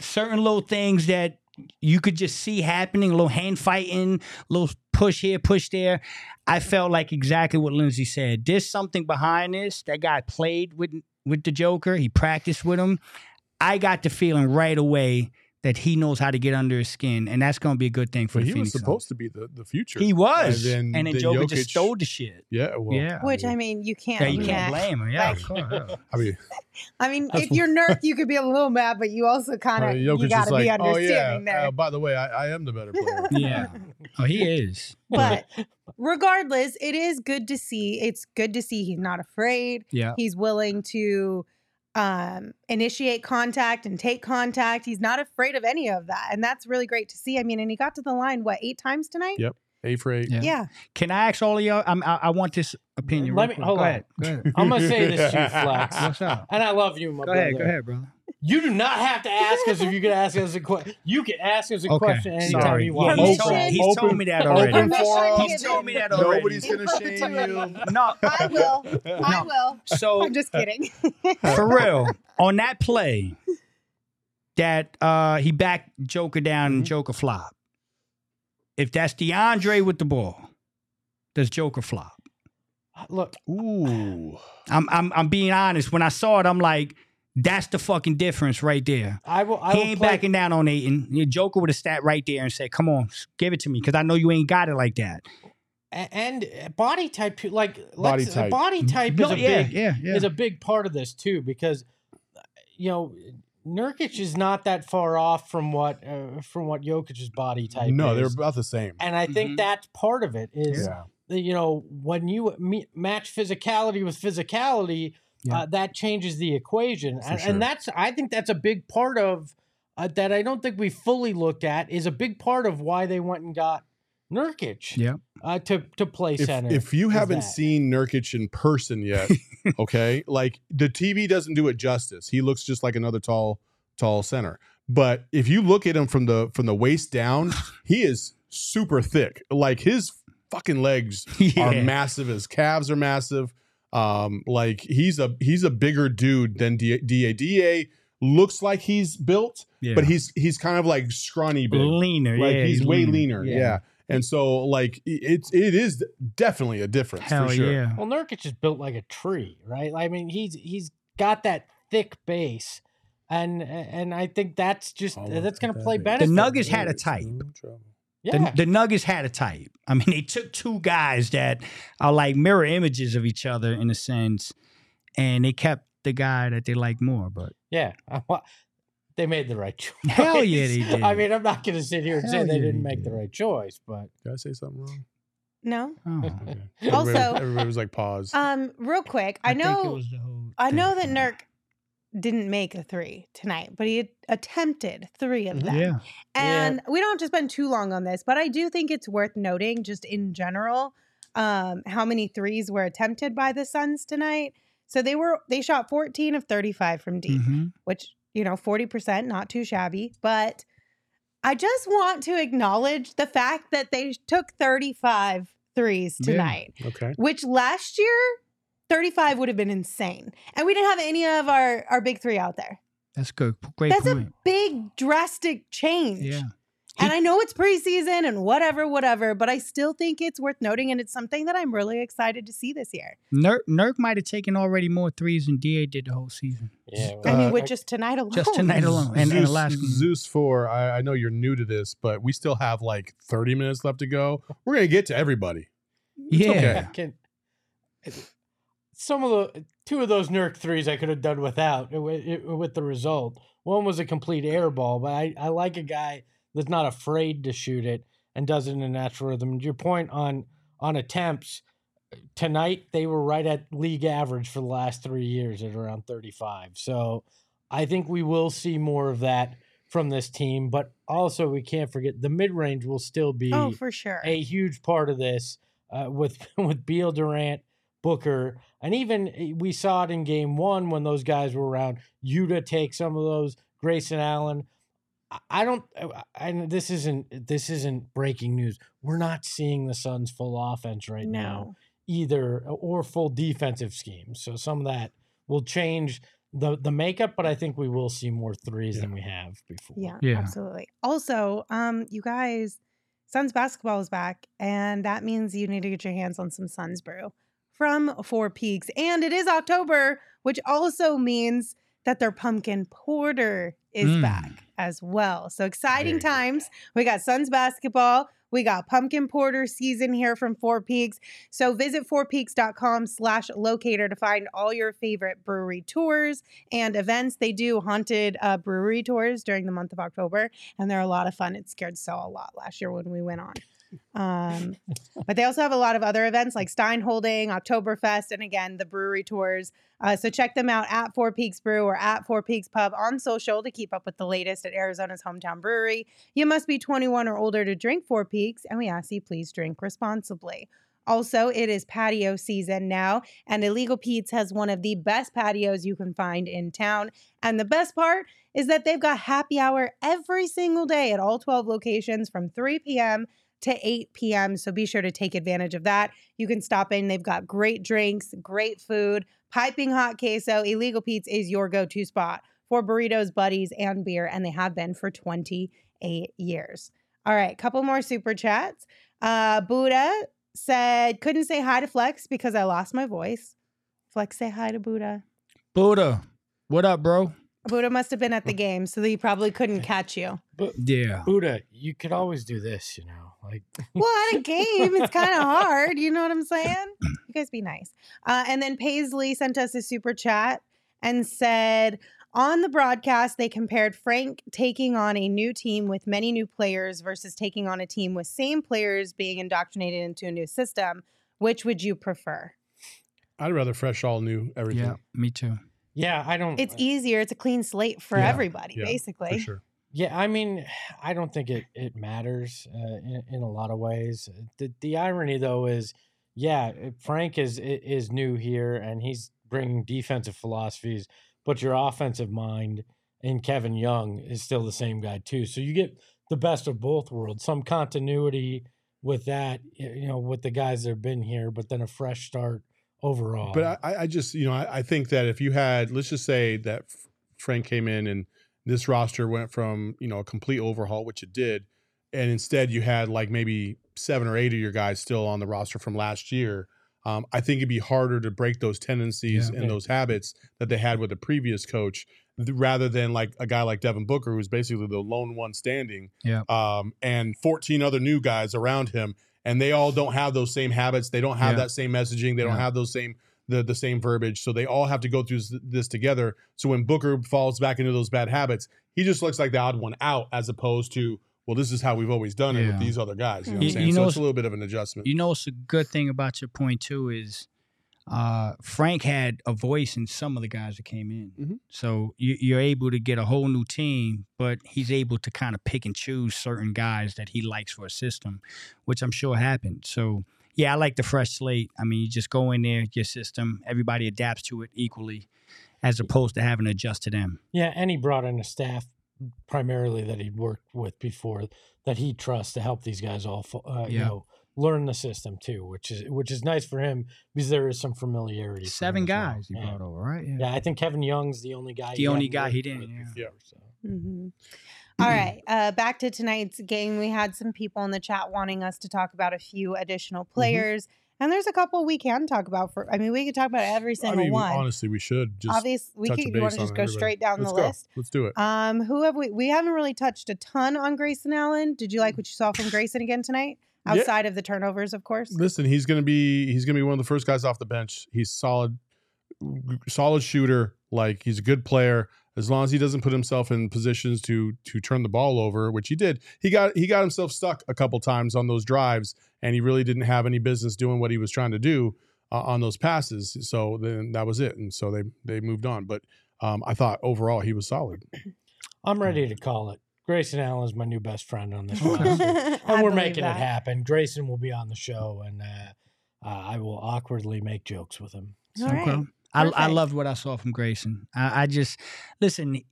certain little things that you could just see happening, a little hand fighting, little push here, push there. I felt like exactly what Lindsay said. There's something behind this. That guy played with with the Joker. He practiced with him. I got the feeling right away that he knows how to get under his skin, and that's going to be a good thing for But the he was Phoenix Suns. supposed to be the, the future. He was, And and then then, the Joker Jokic- just stole the shit. Yeah. Well, Yeah. Which I mean, you can't. Yeah, you can't mad. blame him. Yeah, Like- course, yeah. I mean, I mean, if you're Nurk, you could be a little mad, but you also kind of Jokic you got to like, be oh understanding yeah. there. Uh, by the way, I, I am the better player. Yeah. Oh, he is. but regardless, it is good to see. It's good to see he's not afraid. Yeah. He's willing to um initiate contact and take contact. He's not afraid of any of that. And that's really great to see. I mean, and he got to the line what, 8 times tonight? Yep. A for eight. Yeah. Yeah. Can I ask all of y'all? I'm, I, I want this opinion. Let me- quick. hold go on. Ahead. Go ahead. I'm gonna say this to you, Flex, and I love you, my Go brother. ahead. Go ahead, brother. You do not have to ask us if you can ask us a question. You can ask us a Okay. question anytime Sorry. you want. he's, Open- told, he's open- told me that already. open forum. He's told me that already. Nobody's gonna shame you. No. I will. I will. So I'm just kidding. for real, on that play, that uh he backed Joker down and Mhm. Joker flop. If that's DeAndre with the ball, does Joker flop? Look, Ooh. I'm I'm I'm being honest. When I saw it, I'm like, that's the fucking difference right there. I will. I he will ain't play, backing down on Ayton. Your Joker would have sat right there and said, "Come on, give it to me," because I know you ain't got it like that. a- and uh, body type, like Body let's- type. Body type No, is a yeah, big yeah, yeah. is a big part of this too because uh, you know Nurkic is not that far off from what uh, from what Jokic's body type. No, they're about the same. and I think Mhm. that's part of it is Yeah. that, you know when you me- match physicality with physicality, Yeah. uh, that changes the equation, and, sure. and that's I think that's a big part of uh, that. I don't think we fully looked at is a big part of why they went and got Nurkic Yeah. uh, to to play If, center. if you haven't that. seen Nurkic in person yet, okay, like the TV doesn't do it justice. He looks just like another tall, tall center. But if you look at him from the from the waist down, he is super thick. Like his fucking legs are massive. His calves are massive. Um, like he's a he's a bigger dude than Da. Da, Da looks like he's built, Yeah. but he's he's kind of like scrawny big. leaner. Like yeah, he's, way leaner. Yeah. Yeah. And so like it's it is definitely a difference Hell for sure. yeah. Well, Nurkic is built like a tree, right? I mean, he's he's got that thick base, and and I think that's just Oh, that's going to at play that. benefit. The Nuggets had a There's type. No trouble. yeah. The, the Nuggets had a type. I mean, they took two guys that are like mirror images of each other in a sense, and they kept the guy that they like more. But yeah, Well, they made the right choice. Hell yeah, they did. I mean, I'm not going to sit here and say Hell they didn't they make the right choice, but Did I say something wrong? No. oh, Okay. Also- everybody, everybody was like pause. Um, real quick, I, think it know was the whole I know that Nurk didn't make a three tonight, but he attempted three of Mhm. them. Yeah, And we don't have to spend too long on this, but I do think it's worth noting, just in general, um, how many threes were attempted by the Suns tonight. So they were they shot 14 of 35 from deep, Mhm. which you know 40%, not too shabby. But I just want to acknowledge the fact that they took 35 threes Yeah. tonight, okay. which last year 35 would have been insane, and we didn't have any of our our big three out there. that's good. Great That's point. a big drastic change. yeah, And I know it's preseason and whatever, whatever, but I still think it's worth noting, and it's something that I'm really excited to see this year. Nurk, Nurk might have taken already more threes than Da did the whole season. Yeah, I mean, Uh, with just tonight alone. Just tonight alone, and, and the Zeus, last game. Zeus four. I, I know you're new to this, but we still have like 30 minutes left to go. We're gonna get to everybody. Yeah, okay. Can- some of the two of those Nurk threes I could have done without with, it- with the result. One was a complete air ball, but I, I like a guy that's not afraid to shoot it and does it in a natural rhythm. And your point on on attempts tonight, they were right at league average for the last three years at around 35. So I think we will see more of that from this team. But also, we can't forget the mid range will still be Oh, for sure. a huge part of this uh, with with Beal Durant, Booker, and even eh, we saw it in Game One when those guys were around. Yuta take some of those. Grayson Allen. I- I don't. And this isn't this isn't breaking news. We're not seeing the Suns full offense right now either, or full defensive schemes. So some of that will change the the makeup, but I think we will see more threes Yeah. than we have before. Yeah, Yeah. absolutely. Also, um, you guys, Suns basketball is back, and that means you need to get your hands on some Suns brew from Four Peaks. And it is October, which also means that their pumpkin porter is Mm. back as well. So exciting times. We got Suns basketball. We got pumpkin porter season here from Four Peaks. So visit fourpeaks.com slash locator to find all your favorite brewery tours and events. They do haunted uh, brewery tours during the month of October, and they're a lot of fun. It scared Saul a lot last year when we went on. Um, but they also have a lot of other events like Stein Holding, Oktoberfest, and again, the brewery tours. Uh, so check them out at Four Peaks Brew or at Four Peaks Pub on social to keep up with the latest at Arizona's hometown brewery. You must be 21 or older to drink Four Peaks, and we ask you please drink responsibly. Also, it is patio season now, and Illegal Pete's has one of the best patios you can find in town. And the best part is that they've got happy hour every single day at all 12 locations from 3 p.m. to 8 p.m. So be sure to take advantage of that. You can stop in. They've got great drinks, great food, piping hot queso. Illegal Pete's is your go to spot for burritos, buddies, and beer, and they have been for 28 years. All right, couple more super chats. Uh, Buddha said, couldn't say hi to Flex because I lost my voice. Flex, say hi to Buddha. Buddha, what up, bro? Buddha must have been at the game, so he probably couldn't catch you. But Yeah, Buddha, you could always do this, you know, like Well, at a game, it's kind of hard. You know what I'm saying? You guys be nice. Uh, and then Paisley sent us a super chat and said, on the broadcast, they compared Frank taking on a new team with many new players versus taking on a team with same players being indoctrinated into a new system. Which would you prefer? I'd rather fresh all new everything. yeah, me too. Yeah, I don't. It's easier. It's a clean slate for Yeah, everybody, yeah, basically. for sure. Yeah, I mean, I don't think it it matters uh, in, in a lot of ways. The the irony though is, yeah, uh, Frank is is new here and he's bringing defensive philosophies, but your offensive mind in Kevin Young is still the same guy too. So you get the best of both worlds. Some continuity with that, you know, with the guys that have been here, but then a fresh start overall. But I, I just, you know, I, I think that if you had, let's just say that Frank came in and this roster went from, you know, a complete overhaul, which it did, and instead you had like maybe seven or eight of your guys still on the roster from last year. Um, I think it'd be harder to break those tendencies Yeah. and those habits that they had with the previous coach, rather than like a guy like Devin Booker, who's basically the lone one standing, Yeah. um, and 14 other new guys around him, and they all don't have those same habits. They don't have Yeah. that same messaging. They don't have those same the the same verbiage. So they all have to go through this together. So when Booker falls back into those bad habits, he just looks like the odd one out, as opposed to well, this is how we've always done it with these other guys. You know what I'm saying? you so it's a little bit of an adjustment. You know, it's a good thing about your point too is uh, Frank had a voice in some of the guys that came in. Mhm. So you, you're able to get a whole new team, but he's able to kind of pick and choose certain guys that he likes for a system, which I'm sure happened. So yeah, I like the fresh slate. I mean, you just go in there, your system, everybody adapts to it equally, as opposed to having to adjust to them. Yeah, and he brought in a staff primarily that he'd worked with before that he trusts to help these guys all fo- uh, you Yeah. know learn the system too, which is which is nice for him because there is some familiarity. Seven as well. guys he yeah. brought over, right? Yeah, I think Kevin Young's the only guy. The only guy he didn't, yeah. before, so. hmm All right, uh, back to tonight's game. We had some people in the chat wanting us to talk about a few additional Mm-hmm. players, and there's a couple we can talk about. For I mean, we could talk about every I single mean, one. honestly, we should just Obviously, we touch could. a You want to just go everybody. straight down Let's the go. list? Let's do it. Um, who have we? We haven't really touched a ton on Grayson Allen. Did you like what you saw from Grayson again tonight? Yeah. Outside of the turnovers, of course. Listen, he's gonna be he's gonna be one of the first guys off the bench. He's solid, solid shooter. Like he's a good player. As long as he doesn't put himself in positions to to turn the ball over, which he did. He got he got himself stuck a couple times on those drives, and he really didn't have any business doing what he was trying to do uh, on those passes. So then that was it, and so they they moved on. But um, I thought overall he was solid. I'm ready to call it. Grayson Allen is my new best friend on this roster. And we're making that. it happen. Grayson will be on the show, and uh, uh, I will awkwardly make jokes with him. All right. Okay. I, I loved what I saw from Grayson. I, I just listen.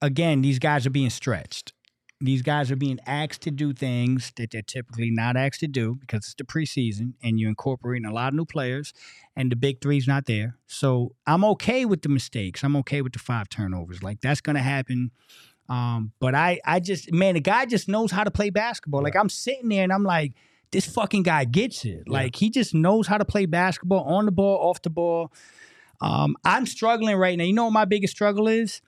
Again, these guys are being stretched. These guys are being asked to do things that they're typically not asked to do because it's the preseason and you're incorporating a lot of new players, and the big three's not there. So I'm okay with the mistakes. I'm okay with the five turnovers. Like that's gonna happen. Um, but I, I just, man, the guy just knows how to play basketball. Like I'm sitting there and I'm like, this fucking guy gets it. Yeah. Like he just knows how to play basketball on the ball, off the ball. Um, I'm struggling right now. You know what my biggest struggle is?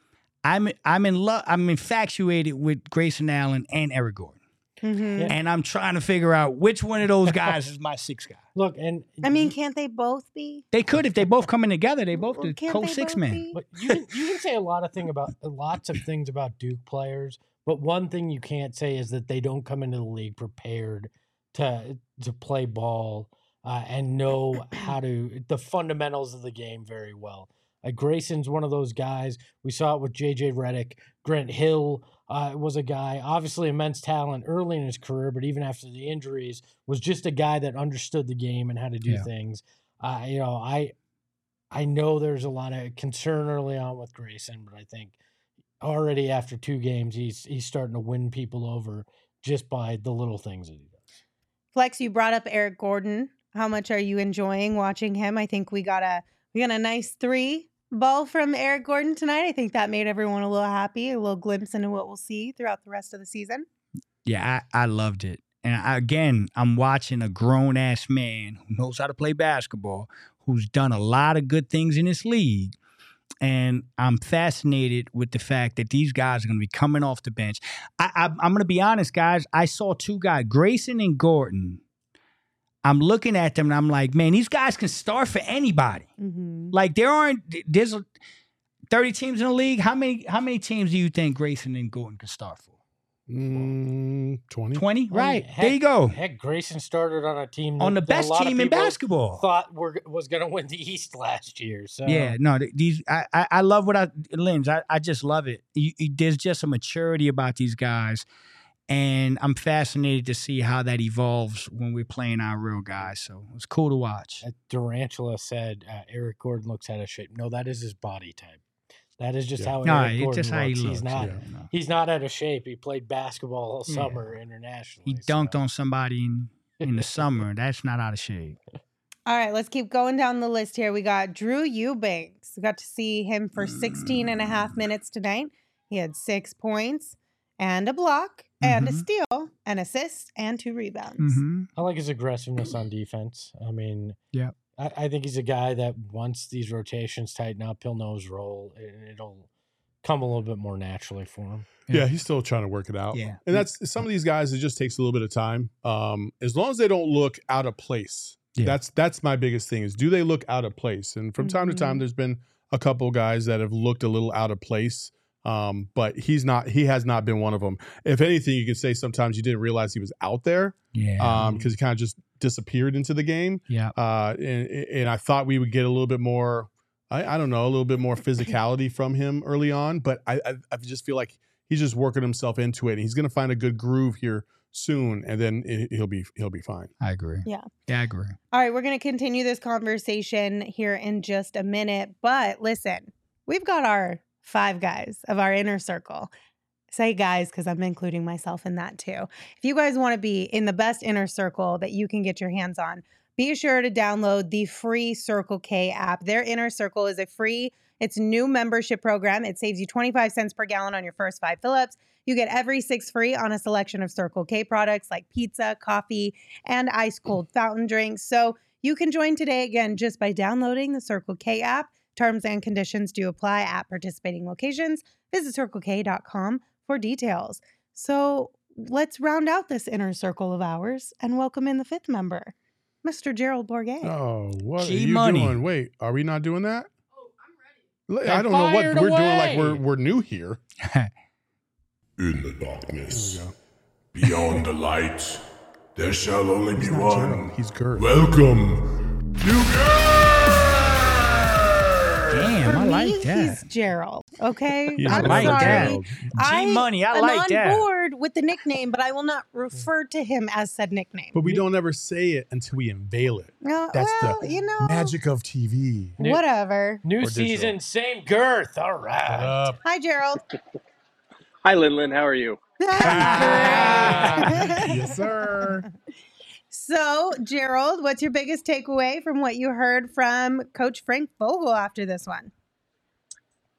I'm I'm in love. I'm infatuated with Grayson Allen and Eric Gordon, Mhm. Yeah. and I'm trying to figure out which one of those guys is my sixth guy. Look, and I mean, can't they both be? They could if they both come in together. They both the Can't co they six both man. be? But you can you can say a lot of thing about lots of things about Duke players, but one thing you can't say is that they don't come into the league prepared to to play ball uh, and know how to the fundamentals of the game very well. Uh, Grayson's one of those guys. We saw it with JJ Redick. Grant Hill uh, was a guy, obviously immense talent early in his career, but even after the injuries, was just a guy that understood the game and how to do Yeah. things. Uh, you know, I I know there's a lot of concern early on with Grayson, but I think already after two games, he's he's starting to win people over just by the little things that he does. Flex, you brought up Eric Gordon. How much are you enjoying watching him? I think we got a we got a nice three ball from Eric Gordon tonight. I think that made everyone a little happy, a little glimpse into what we'll see throughout the rest of the season. Yeah, I, I loved it. And I, again, I'm watching a grown ass man who knows how to play basketball, who's done a lot of good things in this league. And I'm fascinated with the fact that these guys are going to be coming off the bench. I, I, I'm going to be honest, guys. I saw two guys, Grayson and Gordon. I'm looking at them and I'm like, man, these guys can start for anybody. Mm-hmm. Like there aren't there's 30 teams in the league. How many how many teams do you think Grayson and Gordon can start for? Mm, 20? 20? Right. heck- there you go. Heck, Grayson started on a team On the that- that a best team in basketball. Thought were, was going to win the East last year. So Yeah, no, these I, I I love what I Lens. I, I just love it. You, you- there's just a maturity about these guys, and I'm fascinated to see how that evolves when we're playing our real guys. So it was cool to watch. Uh, Durantula said uh, Eric Gordon looks out of shape. No, that is his body type. That is just Yeah. how No, Eric it's Gordon just how he looks. looks. He's not. yeah. no. He's not out of shape. He played basketball all Yeah. summer internationally. He dunked so- on somebody in in the summer. That's not out of shape. All right, let's keep going down the list here. We got Drew Eubanks. We got to see him for 16 and a half minutes tonight. He had six points and a block and a Mhm. steal, an assist, and two rebounds. hmm I like his aggressiveness on defense. I mean, Yeah. I, I think he's a guy that once these rotations tighten up, he'll know his role and it'll come a little bit more naturally for him. Yeah, he's still trying to work it out. Yeah. And that's some of these guys, it just takes a little bit of time. Um, as long as they don't look out of place. Yeah. That's that's my biggest thing is do they look out of place? And from time to time, Mhm. there's been a couple guys that have looked a little out of place. Um, but he's not he has not been one of them. If anything, you can say sometimes you didn't realize he was out there Yeah. um because he kind of just disappeared into the game. yeah. Uh and, and I thought we would get a little bit more I, I don't know, a little bit more physicality from him early on, but I, I I just feel like he's just working himself into it. And he's going to find a good groove here soon, and then it, he'll be he'll be fine. I agree. Yeah. Yeah, I agree. All right, we're going to continue this conversation here in just a minute. But listen, we've got our five guys of our inner circle. Say guys, because I'm including myself in that too. If you guys want to be in the best inner circle that you can get your hands on, be sure to download the free Circle K app. Their inner circle is a free, it's new membership program. It saves you 25 cents per gallon on your first five fill ups. You get every six free on a selection of Circle K products like pizza, coffee, and ice cold fountain drinks. So you can join today again just by downloading the Circle K app. Terms and conditions do apply at participating locations. Visit circlek.com for details. So let's round out this inner circle of ours and welcome in the fifth member, Mr. Gerald Bourguet. Oh, what G are you Money. doing? Wait, are we not doing that? Oh, I'm ready. L- I don't know what we're doing. Like we're we're new here. In the darkness, beyond the light, there shall only be He's not one. Gerald. He's Gert. Welcome to Damn, For I me, like that. He's Gerald. Okay, He's I'm like sorry. that. Gerald. I G Money, I am like on board with the nickname, but I will not refer to him as said nickname. But we don't ever say it until we unveil it. No, That's well, the you know, magic of TV. New- whatever. New season, same girth. All right. Up. Hi, Gerald. Hi, Lin Lin. How are you? yes, sir. So, Gerald, what's your biggest takeaway from what you heard from Coach Frank Vogel after this one?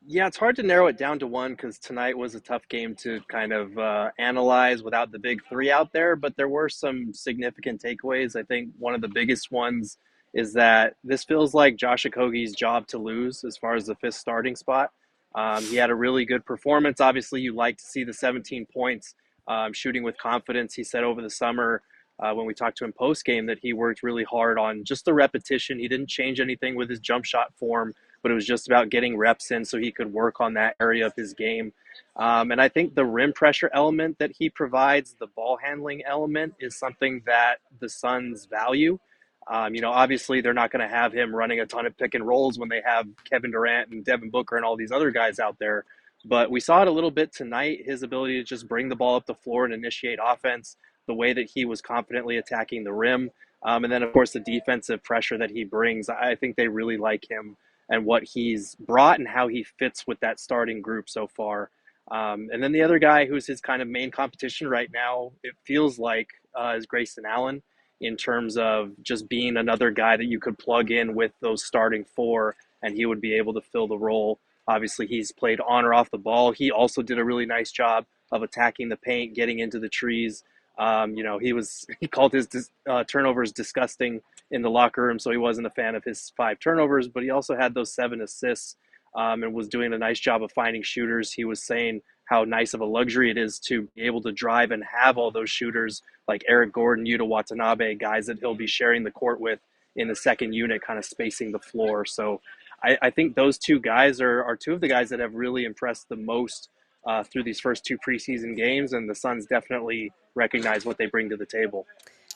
Yeah, it's hard to narrow it down to one because tonight was a tough game to kind of uh, analyze without the big three out there. But there were some significant takeaways. I think one of the biggest ones is that this feels like Josh Okogie's job to lose as far as the fifth starting spot. Um, he had a really good performance. Obviously, you like to see the 17 points, um, shooting with confidence. He said over the summer uh, when we talked to him post game that he worked really hard on just the repetition. He didn't change anything with his jump shot form, but it was just about getting reps in so he could work on that area of his game. Um, and I think the rim pressure element that he provides, the ball handling element, is something that the Suns value. Um, you know, obviously they're not going to have him running a ton of pick and rolls when they have Kevin Durant and Devin Booker and all these other guys out there. But we saw it a little bit tonight his ability to just bring the ball up the floor and initiate offense, the way that he was confidently attacking the rim. Um, and then, of course, the defensive pressure that he brings. I think they really like him and what he's brought and how he fits with that starting group so far. Um, and then the other guy who's his kind of main competition right now, it feels like, uh, is Grayson Allen in terms of just being another guy that you could plug in with those starting four and he would be able to fill the role. Obviously, he's played on or off the ball. He also did a really nice job of attacking the paint, getting into the trees. Um, you know, he was he called his uh, turnovers disgusting in the locker room, so he wasn't a fan of his five turnovers. But he also had those seven assists um, and was doing a nice job of finding shooters. He was saying how nice of a luxury it is to be able to drive and have all those shooters like Eric Gordon, Yuta Watanabe, guys that he'll be sharing the court with in the second unit, kind of spacing the floor. So I, I think those two guys are, are two of the guys that have really impressed the most uh, through these first two preseason games, and the Suns definitely recognize what they bring to the table.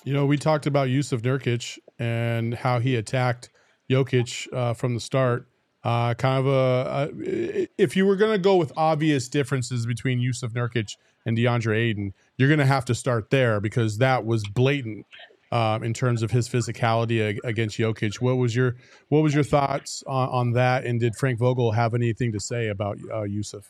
You know, we talked about Jusuf Nurkic and how he attacked Jokic uh, from the start. Uh, kind of a, if you were going to go with obvious differences between Jusuf Nurkic and DeAndre Ayton, you're going to have to start there because that was blatant um, in terms of his physicality ag- against Jokic. What was your what was your thoughts on, on that? And did Frank Vogel have anything to say about uh, Jusuf?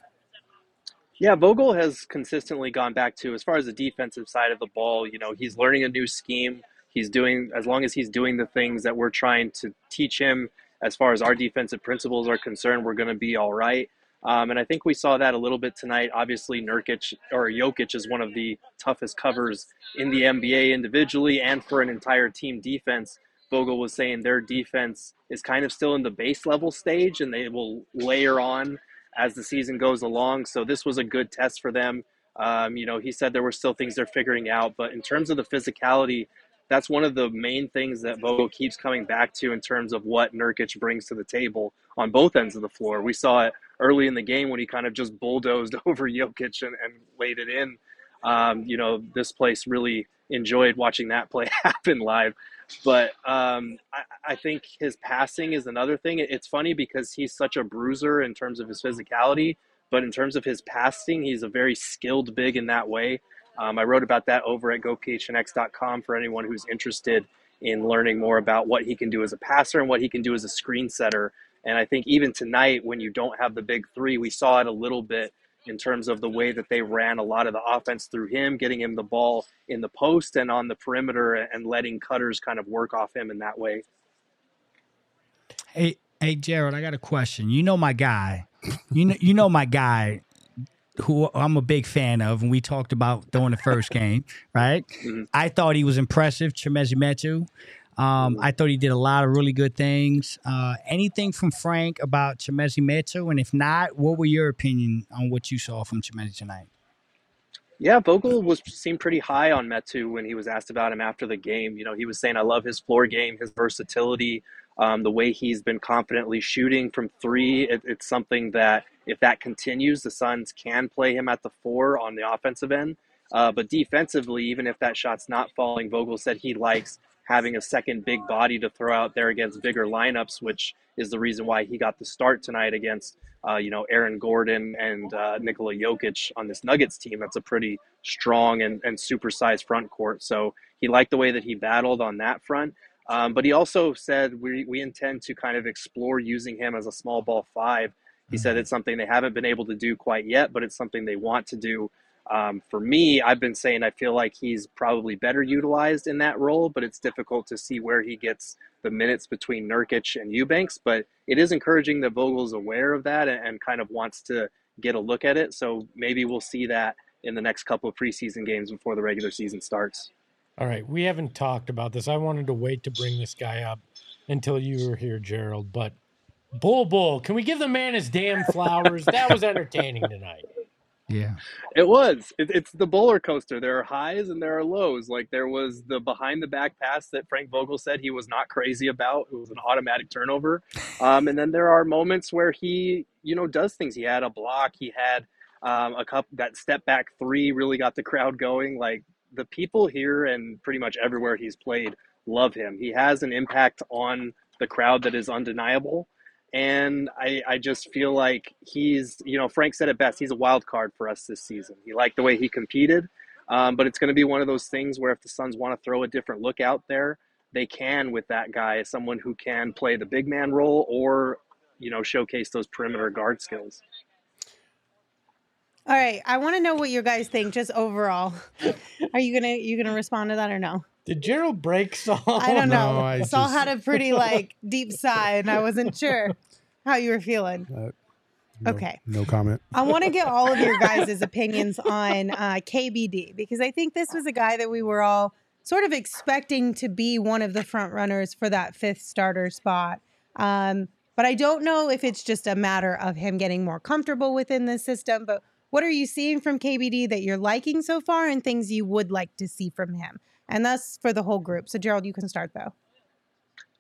Yeah, Vogel has consistently gone back to as far as the defensive side of the ball. You know, he's learning a new scheme. He's doing as long as he's doing the things that we're trying to teach him. As far as our defensive principles are concerned, we're going to be all right. Um, and I think we saw that a little bit tonight. Obviously, Nurkic or Jokic is one of the toughest covers in the NBA individually and for an entire team defense. Vogel was saying their defense is kind of still in the base level stage and they will layer on as the season goes along. So this was a good test for them. Um, you know, he said there were still things they're figuring out, but in terms of the physicality, that's one of the main things that Vogel keeps coming back to in terms of what Nurkic brings to the table on both ends of the floor. We saw it early in the game when he kind of just bulldozed over Jokic and, and laid it in. Um, you know, this place really enjoyed watching that play happen live. But um, I, I think his passing is another thing. It's funny because he's such a bruiser in terms of his physicality, but in terms of his passing, he's a very skilled big in that way. Um, I wrote about that over at gophnx.com for anyone who's interested in learning more about what he can do as a passer and what he can do as a screen setter. And I think even tonight, when you don't have the big three, we saw it a little bit in terms of the way that they ran a lot of the offense through him, getting him the ball in the post and on the perimeter and letting cutters kind of work off him in that way. Hey, hey, Jared, I got a question. You know my guy. You know, you know my guy, who I'm a big fan of, and we talked about during the first game, right? Mhm. I thought he was impressive, Chimezie Metu. Um, I thought he did a lot of really good things. Uh, anything from Frank about Chimezie Metu? And if not, what were your opinion on what you saw from Chimezie tonight? Yeah, Vogel was seemed pretty high on Metu when he was asked about him after the game. You know, he was saying, "I love his floor game, his versatility, um, the way he's been confidently shooting from three. It, it's something that if that continues, the Suns can play him at the four on the offensive end. Uh, but defensively, even if that shot's not falling, Vogel said he likes having a second big body to throw out there against bigger lineups, which is the reason why he got the start tonight against uh, you know, Aaron Gordon and uh, Nikola Jokic on this Nuggets team. That's a pretty strong and, and supersized front court. So he liked the way that he battled on that front. Um, but he also said we, we intend to kind of explore using him as a small ball five. He said it's something they haven't been able to do quite yet, but it's something they want to do. Um, for me, I've been saying I feel like he's probably better utilized in that role, but it's difficult to see where he gets the minutes between Nurkic and Eubanks. But it is encouraging that Vogel's aware of that and, and kind of wants to get a look at it. So maybe we'll see that in the next couple of preseason games before the regular season starts. All right, we haven't talked about this. I wanted to wait to bring this guy up until you were here, Gerald. But Bull Bull, can we give the man his damn flowers? that was entertaining tonight. Yeah. It was. It, it's the roller coaster. There are highs and there are lows. Like there was the behind the back pass that Frank Vogel said he was not crazy about. It was an automatic turnover. Um, and then there are moments where he, you know, does things. He had a block. He had um, a cup that step back three really got the crowd going. Like the people here and pretty much everywhere he's played love him. He has an impact on the crowd that is undeniable. And I, I just feel like he's, you know, Frank said it best. He's a wild card for us this season. He liked the way he competed, um, but it's going to be one of those things where if the Suns want to throw a different look out there, they can with that guy, as someone who can play the big man role or, you know, showcase those perimeter guard skills. All right, I want to know what you guys think just overall. Are you gonna you gonna respond to that or no? Did Gerald break Saul? I don't know. no, I Saul just- had a pretty like deep sigh, and I wasn't sure how you were feeling. No- Okay. No comment. I want to get all of your guys' opinions on uh, KBD because I think this was a guy that we were all sort of expecting to be one of the front runners for that fifth starter spot. Um, but I don't know if it's just a matter of him getting more comfortable within the system. But what are you seeing from KBD that you're liking so far and things you would like to see from him? And that's for the whole group. So, Gerald, you can start though.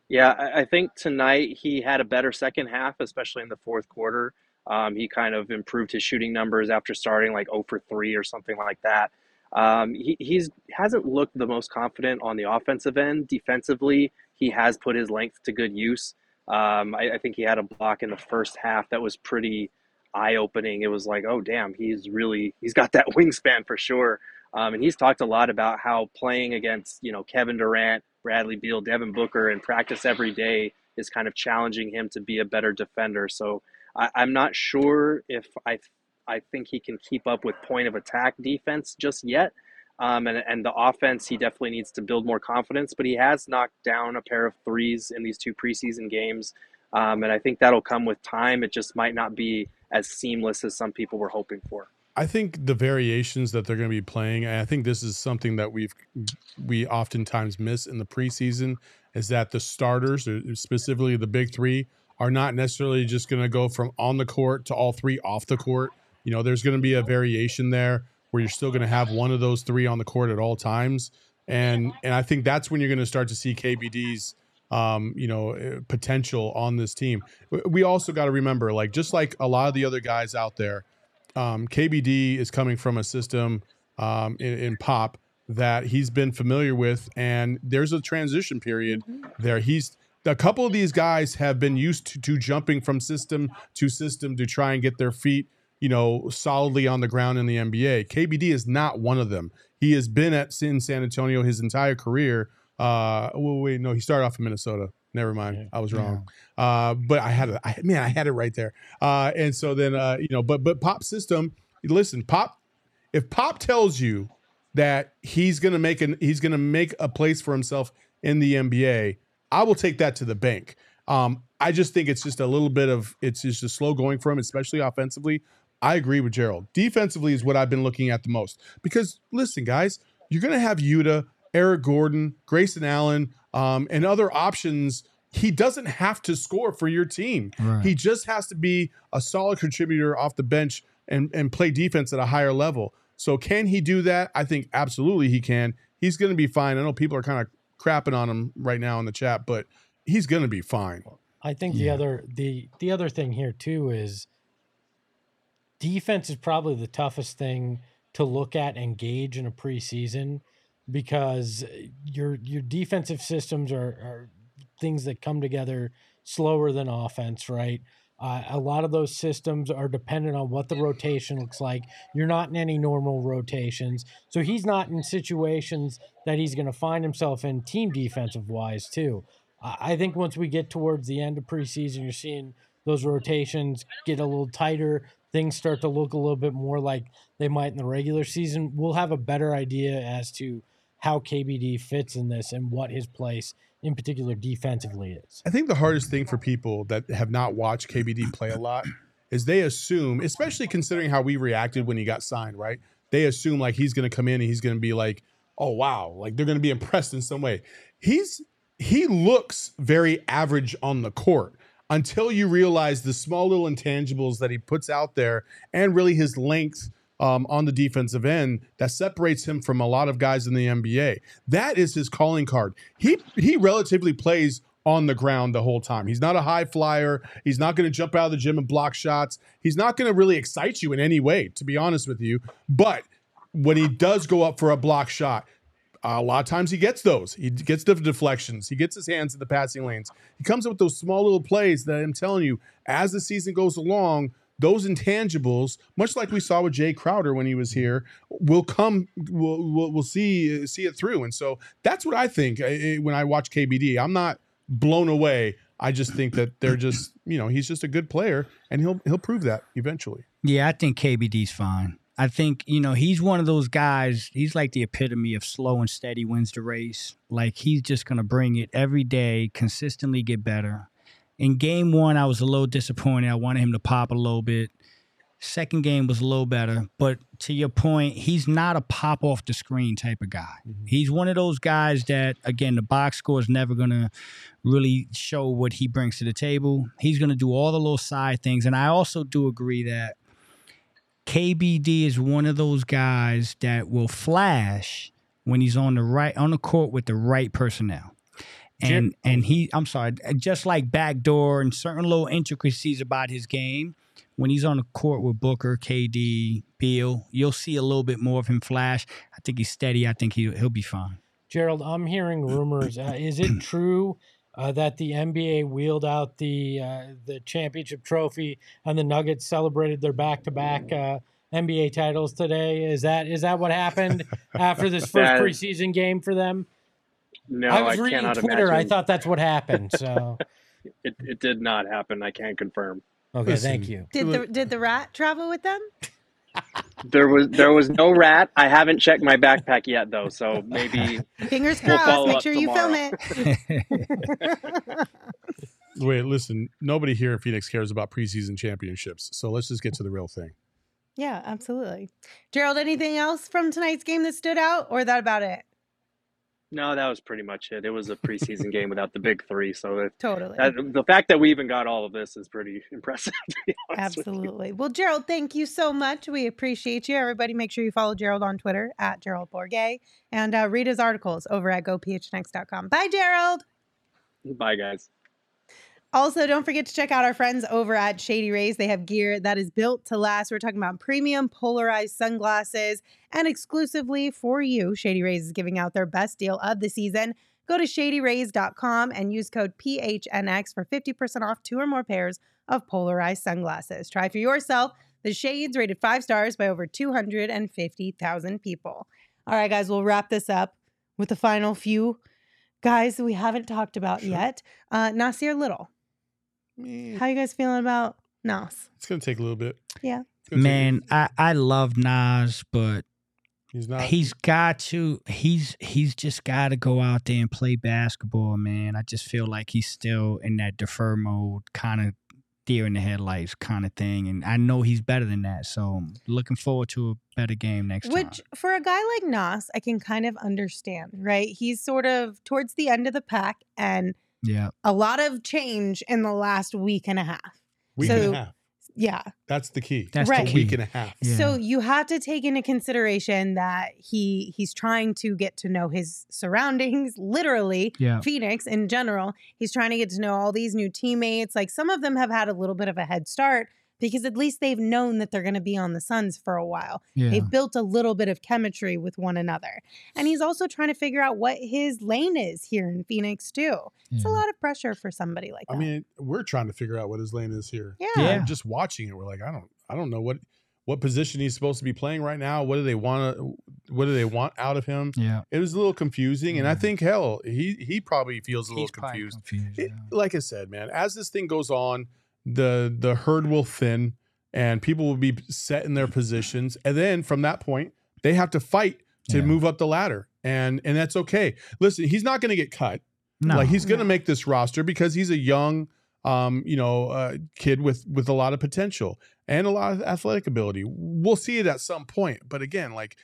Yeah, I, think tonight he had a better second half, especially in the fourth quarter. Um, he kind of improved his shooting numbers after starting like 0 for 3 or something like that. Um, he he's hasn't looked the most confident on the offensive end. Defensively, he has put his length to good use. Um, I, I think he had a block in the first half that was pretty eye opening. It was like, oh damn, he's really he's got that wingspan for sure. Um, and he's talked a lot about how playing against you know Kevin Durant, Bradley Beal, Devin Booker, and practice every day is kind of challenging him to be a better defender. So I, I'm not sure if I I think he can keep up with point of attack defense just yet. Um, and, and the offense, he definitely needs to build more confidence, but he has knocked down a pair of threes in these two preseason games. Um, and I think that'll come with time. It just might not be as seamless as some people were hoping for. I think the variations that they're going to be playing, and I think this is something that we've we oftentimes miss in the preseason, is that the starters, uh, specifically the big three, are not necessarily just going to go from on the court to all three off the court. You know, there's going to be a variation there where you're still going to have one of those three on the court at all times, and and I think that's when you're going to start to see KBD's um, you know, uh, potential on this team. We also got to remember, like, just like a lot of the other guys out there, um, KBD is coming from a system um, in, in pop that he's been familiar with, and there's a transition period there. He's a couple of these guys have been used to, to jumping from system to system to try and get their feet, you know, solidly on the ground in the NBA. KBD is not one of them. He has been at in San Antonio his entire career. Uh, well, wait, no, he started off in Minnesota. Never mind, I was wrong. Uh, but I had it. I, man, I had it right there. Uh, and so then, uh, you know, but but Pop system. Listen, Pop. If Pop tells you that he's gonna make an he's gonna make a place for himself in the NBA, I will take that to the bank. Um, I just think it's just a little bit of it's just a slow going for him, especially offensively. I agree with Gerald. Defensively is what I've been looking at the most. Because listen, guys, you're gonna have Yuta, Eric Gordon, Grayson Allen, um, and other options. He doesn't have to score for your team. Right. He just has to be a solid contributor off the bench and, and play defense at a higher level. So can he do that? I think absolutely he can. He's going to be fine. I know people are kind of crapping on him right now in the chat, but he's going to be fine. I think the other the the other thing here too is defense is probably the toughest thing to look at and gauge in a preseason because your your defensive systems are, are things that come together slower than offense, right? Uh, a lot of those systems are dependent on what the rotation looks like. You're not in any normal rotations, so he's not in situations that he's going to find himself in team defensive wise too. I think once we get towards the end of preseason, you're seeing those rotations get a little tighter. Things start to look a little bit more like they might in the regular season. We'll have a better idea as to how KBD fits in this and what his place, in particular, defensively is. I think the hardest thing for people that have not watched KBD play a lot is they assume, especially considering how we reacted when he got signed, right? They assume like he's going to come in and he's going to be like, "Oh wow," like they're going to be impressed in some way. He's he looks very average on the court until you realize the small little intangibles that he puts out there and really his length um, on the defensive end that separates him from a lot of guys in the NBA. That is his calling card. He he relatively plays on the ground the whole time. He's not a high flyer. He's not going to jump out of the gym and block shots. He's not going to really excite you in any way, to be honest with you. But when he does go up for a block shot, a lot of times he gets those. He gets the deflections. He gets his hands in the passing lanes. He comes up with those small little plays that I'm telling you, as the season goes along, those intangibles, much like we saw with Jae Crowder when he was here, will come. We'll we'll, we'll see see it through. And so that's what I think I- I- when I watch KBD. I'm not blown away. I just think that they're just you know he's just a good player, and he'll he'll prove that eventually. Yeah, I think KBD's fine. I think, you know, he's one of those guys, he's like the epitome of slow and steady wins the race. Like he's just going to bring it every day, consistently get better. In game one, I was a little disappointed. I wanted him to pop a little bit. Second game was a little better. But to your point, he's not a pop off the screen type of guy. Mm-hmm. He's one of those guys that, again, the box score is never going to really show what he brings to the table. He's going to do all the little side things. And I also do agree that KBD is one of those guys that will flash when he's on the right on the court with the right personnel. And and he I'm sorry, just like backdoor and certain little intricacies about his game, when he's on the court with Booker, KD, Beal, you'll see a little bit more of him flash. I think he's steady. I think he he'll be fine. Gerald, I'm hearing rumors. Uh, is it true uh, that the NBA wheeled out the uh, the championship trophy and the Nuggets celebrated their back to back NBA titles today? Is that is that what happened after this first preseason game for them? No, I I, was reading cannot Twitter. imagine. I thought that's what happened. So it, it did not happen. I can't confirm. okay, Listen. thank you. Did the did the rat travel with them? There was there was no rat. I haven't checked my backpack yet though, so maybe Fingers We'll crossed. Make sure you film it. Wait, listen. Nobody here in Phoenix cares about preseason championships. So let's just get to the real thing. yeah, absolutely. Gerald, anything else from tonight's game that stood out, or that about it? No. That was pretty much it. It was a preseason game without the big three, so Totally. that, the fact that we even got all of this is pretty impressive. To be honest with you. Absolutely. Well, Gerald, thank you so much. We appreciate you. Everybody, make sure you follow Gerald on Twitter at Gerald Bourguet and uh, read his articles over at gophnx.com. Bye, Gerald. Bye, guys. Also, don't forget to check out our friends over at Shady Rays. They have gear that is built to last. We're talking about premium polarized sunglasses. And exclusively for you, Shady Rays is giving out their best deal of the season. Go to shadyrays.com and use code PHNX for 50% off two or more pairs of polarized sunglasses. Try for yourself the shades rated five stars by over 250,000 people. All right, guys, we'll wrap this up with the final few guys that we haven't talked about Sure. yet. Uh, Nasir Little. How you guys feeling about Nas? It's gonna take a little bit. Yeah. It's gonna take- Man, I, I love Nas, but he's not. he's got to he's he's just got to go out there and play basketball man i just feel like he's still in that defer mode kind of deer in the headlights kind of thing. And I know he's better than that. So looking forward to a better game next Which, time. for a guy like Nas, I can kind of understand, right? He's sort of towards the end of the pack and Yeah. a lot of change in the last week and a half. Week So- and a half. Yeah. That's the key. That's Right. the key. week and a half. Yeah. So you have to take into consideration that he he's trying to get to know his surroundings, literally. yeah. Phoenix in general. He's trying to get to know all these new teammates. Like some of them have had a little bit of a head start because at least they've known that they're going to be on the Suns for a while. Yeah. They've built a little bit of chemistry with one another. And he's also trying to figure out what his lane is here in Phoenix too. It's a lot of pressure for somebody like that. I mean, we're trying to figure out what his lane is here. yeah. Yeah. Just watching it, we're like, I don't, I don't know what, what position he's supposed to be playing right now. What do they want to, what do they want out of him? Yeah. It was a little confusing, and I think hell, he he probably feels a little He's probably confused. confused. It- like I said, man, as this thing goes on, the the herd will thin, and people will be set in their positions, and then from that point, they have to fight to Yeah. move up the ladder, and and that's okay. Listen, he's not going to get cut. No. Like he's going to No. make this roster because he's a young, um, you know, uh, kid with with a lot of potential and a lot of athletic ability. We'll see it at some point, but again, like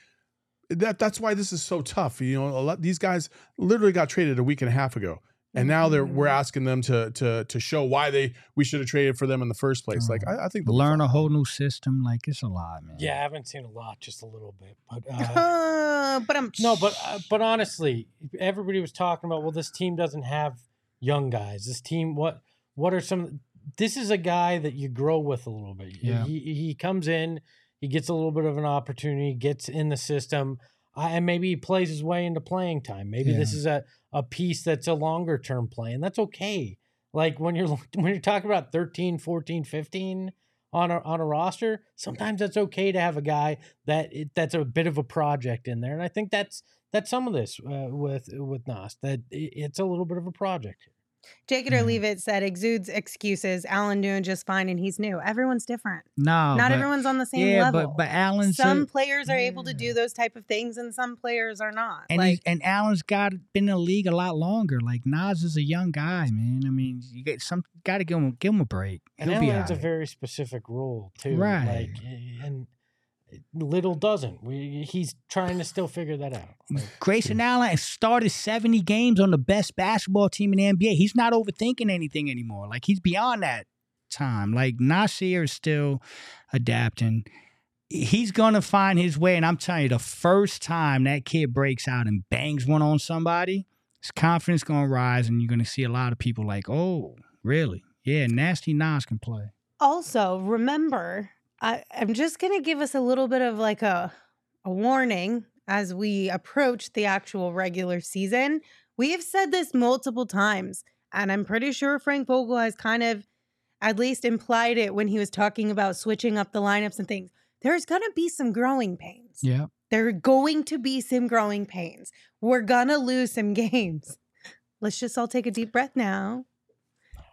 that that's why this is so tough. You know, a lot these guys literally got traded a week and a half ago. And now they're we're Mhm. asking them to to to show why they we should have traded for them in the first place. Like I, I think learn a whole new system. Like it's a lot, man. Yeah, I haven't seen a lot, just a little bit. But uh, Uh, but I'm no, but uh, but honestly, everybody was talking about well, this team doesn't have young guys. This team, what what are some? This is a guy that you grow with a little bit. Yeah. He he comes in, he gets a little bit of an opportunity, gets in the system, uh, and maybe he plays his way into playing time. Maybe this is a a piece that's a longer term play, and that's okay. Like when you're when you're talking about 13, 14, 15 on a on a roster, sometimes that's okay to have a guy that it, that's a bit of a project in there, and I think that's that's some of this uh, with with Nas that it, it's a little bit of a project. Take it or Yeah. leave it said exudes excuses. Alan doing just fine and he's new. Everyone's different. No. Not but- everyone's on the same yeah, level. but but Allen's a- some players are able to do those type of things and some players are not. And like he's, and Allen's got been in the league a lot longer. Like Nas is a young guy, man. I mean, you get some got to give him give him a break. And He'll be Allen's a very specific role too, Right. Like, eh, and Little doesn't. We, he's trying to still figure that out. Like, Grayson Allen started 70 games on the best basketball team in the NBA. He's not overthinking anything anymore. Like he's beyond that time. Like Nasir is still adapting. He's gonna find his way. And I'm telling you, the first time that kid breaks out and bangs one on somebody, his confidence gonna rise, and you're gonna see a lot of people like, oh, really? Yeah, nasty Nas can play. also remember, I, I'm just gonna give us a little bit of like a a warning as we approach the actual regular season. We have said this multiple times, and I'm pretty sure Frank Vogel has kind of at least implied it when he was talking about switching up the lineups and things. There's gonna be some growing pains. Yeah. There are going to be some growing pains. We're gonna lose some games. Let's just all take a deep breath now.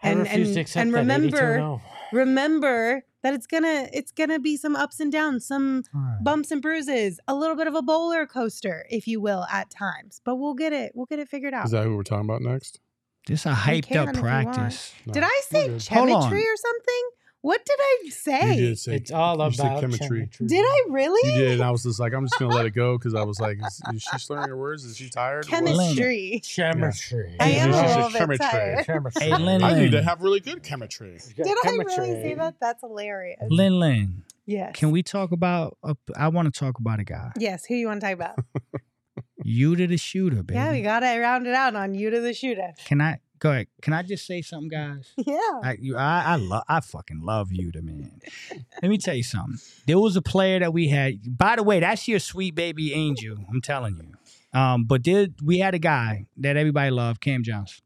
I And- and- to accept and remember- 82-0. Remember that it's gonna it's gonna be some ups and downs, some All right. bumps and bruises, a little bit of a bowler coaster, if you will, at times. But we'll get it. We'll get it figured out. Is that who we're talking about next? This a hyped up if you want. practice. No, did I say good. Hold on. chemistry or something? What did I say? You did say It's all you about chemistry. chemistry. Did I really? You did, and I was just like, I'm just gonna let it go because I was like, is, is she slurring her words? Is she tired? or what? Chemistry. Chemistry. I am a little bit chemistry. tired. Chemistry. Hey, Lin I need Lin. to have really good chemistry. Did I really say that? That's hilarious. Lin Lin, Yes. can we talk about? A, I want to talk about a guy. Yes. Who you want to talk about? Yuta the shooter, baby. yeah, we got to round it out on Yuta the shooter. Can I go ahead? Can I just say something, guys? Yeah. I you, I I, love I fucking love you, the man. Let me tell you something. There was a player that we had. By the way, that's your sweet baby angel. I'm telling you. Um, but there, we had a guy that everybody loved, Cam Johnson,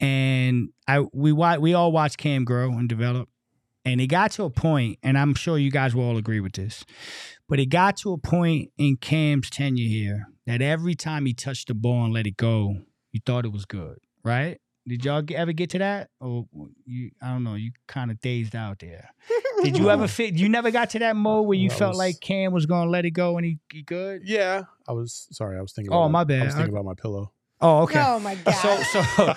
and I we we all watched Cam grow and develop, and it got to a point, and I'm sure you guys will all agree with this, but it got to a point in Cam's tenure here that every time he touched the ball and let it go, you thought it was good, right? Did y'all ever get to that, or you? I don't know. You kind of dazed out there. Did you ever fit? You never got to that mode where you That felt was- like Cam was gonna let it go and he, he good? Yeah, I was sorry. I was thinking. Oh, about my bad. I was I- thinking about my pillow. Oh, okay. Oh my god. So so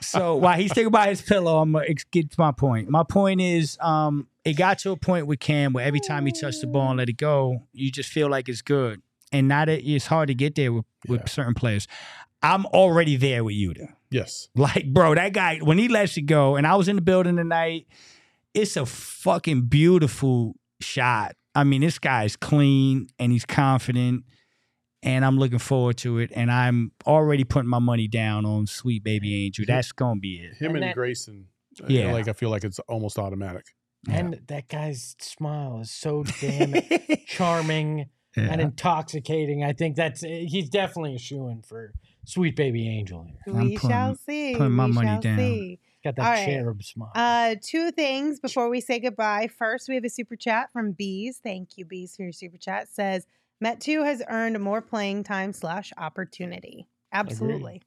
so while he's thinking about his pillow, I'm gonna ex- get to my point. My point is, um, it got to a point with Cam where every time he touched the ball and let it go, you just feel like it's good, and not that it's hard to get there with, with Yeah. certain players. I'm already there with Yuta. yes. Like, bro, that guy when he lets you go, and I was in the building tonight. It's a fucking beautiful shot. I mean, this guy's clean and he's confident, and I'm looking forward to it. And I'm already putting my money down on Sweet Baby Angel. That's gonna be it. Him And and, that- Grayson. uh, Yeah. Like I feel like it's almost automatic. And that guy's smile is so damn charming and intoxicating. I think that's he's definitely a shoe in for Sweet Baby Angel here. I'm we putting- shall see. putting my we money shall down. see. Got that All right. cherub smile. Uh, two things before we say goodbye. First, we have a super chat from Bees. Thank you, Bees, for your super chat. Says Metu has earned more playing time slash opportunity. Absolutely.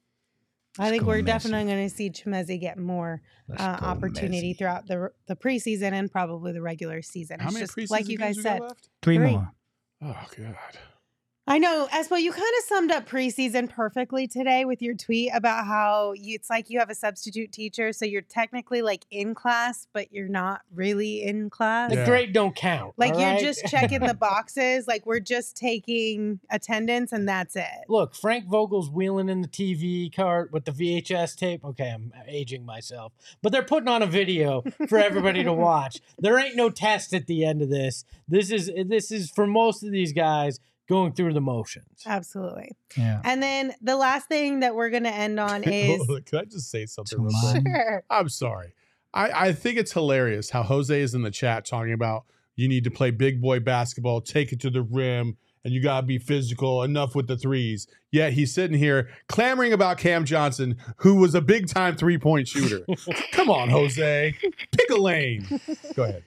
I Let's think we're Messi. definitely going to see Chimezie get more uh, opportunity Messi. throughout the the preseason and probably the regular season. How It's many just preseason like you guys games said. left? Three, Three. more. Oh god. I know, Espo, you kind of summed up preseason perfectly today with your tweet about how you, it's like you have a substitute teacher, so you're technically like in class, but you're not really in class. the grade don't count. Like you're right? just checking the boxes, like we're just taking attendance and that's it. Look, Frank Vogel's wheeling in the TV cart with the VHS tape. Okay, I'm aging myself, but they're putting on a video for everybody to watch. There ain't no test at the end of this. This is this is for most of these guys going through the motions. Absolutely. Yeah. And then the last thing that we're gonna end on is Can I just say something? Real quick? Sure. I'm sorry. I, I think it's hilarious how Jose is in the chat talking about you need to play big boy basketball, take it to the rim, and you gotta be physical. Enough with the threes. Yet he's sitting here clamoring about Cam Johnson, who was a big time three point shooter. Come on, Jose, pick a lane. Go ahead.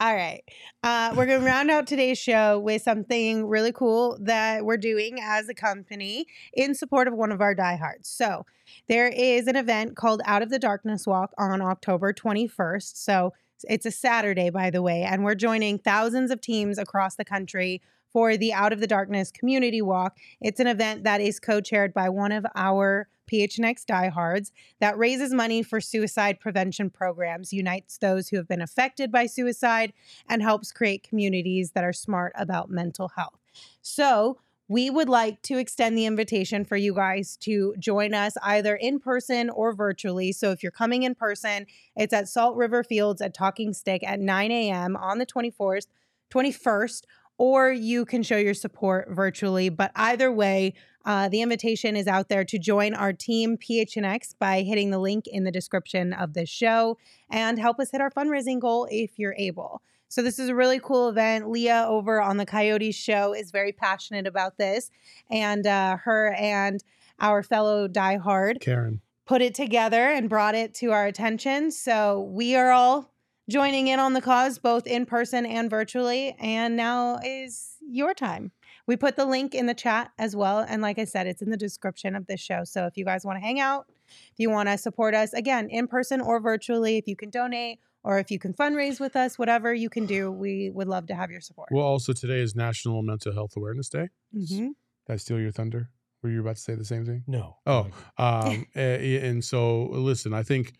All right. Uh, we're going to round out today's show with something really cool that we're doing as a company in support of one of our diehards. So, there is an event called Out of the Darkness Walk on October 21st. So, it's a Saturday, by the way, and we're joining thousands of teams across the country for the Out of the Darkness Community Walk. It's an event that is co chaired by one of our PHNX diehards that raises money for suicide prevention programs, unites those who have been affected by suicide, and helps create communities that are smart about mental health. So, we would like to extend the invitation for you guys to join us either in person or virtually. So, if you're coming in person, it's at Salt River Fields at Talking Stick at 9 a.m. on the 24th, 21st, or you can show your support virtually. But either way, uh, the invitation is out there to join our team PHNX by hitting the link in the description of this show and help us hit our fundraising goal if you're able. So this is a really cool event. Leah over on the Coyotes show is very passionate about this, and uh, her and our fellow diehard Karen. put it together and brought it to our attention. So we are all joining in on the cause, both in person and virtually. And now is your time. We put the link in the chat as well. And like I said, it's in the description of this show. So if you guys want to hang out, if you want to support us, again, in person or virtually, if you can donate or if you can fundraise with us, whatever you can do, we would love to have your support. Well, also today is National Mental Health Awareness Day. Mhm. Did I steal your thunder? Were you about to say the same thing? No. Oh, um, and so listen, I think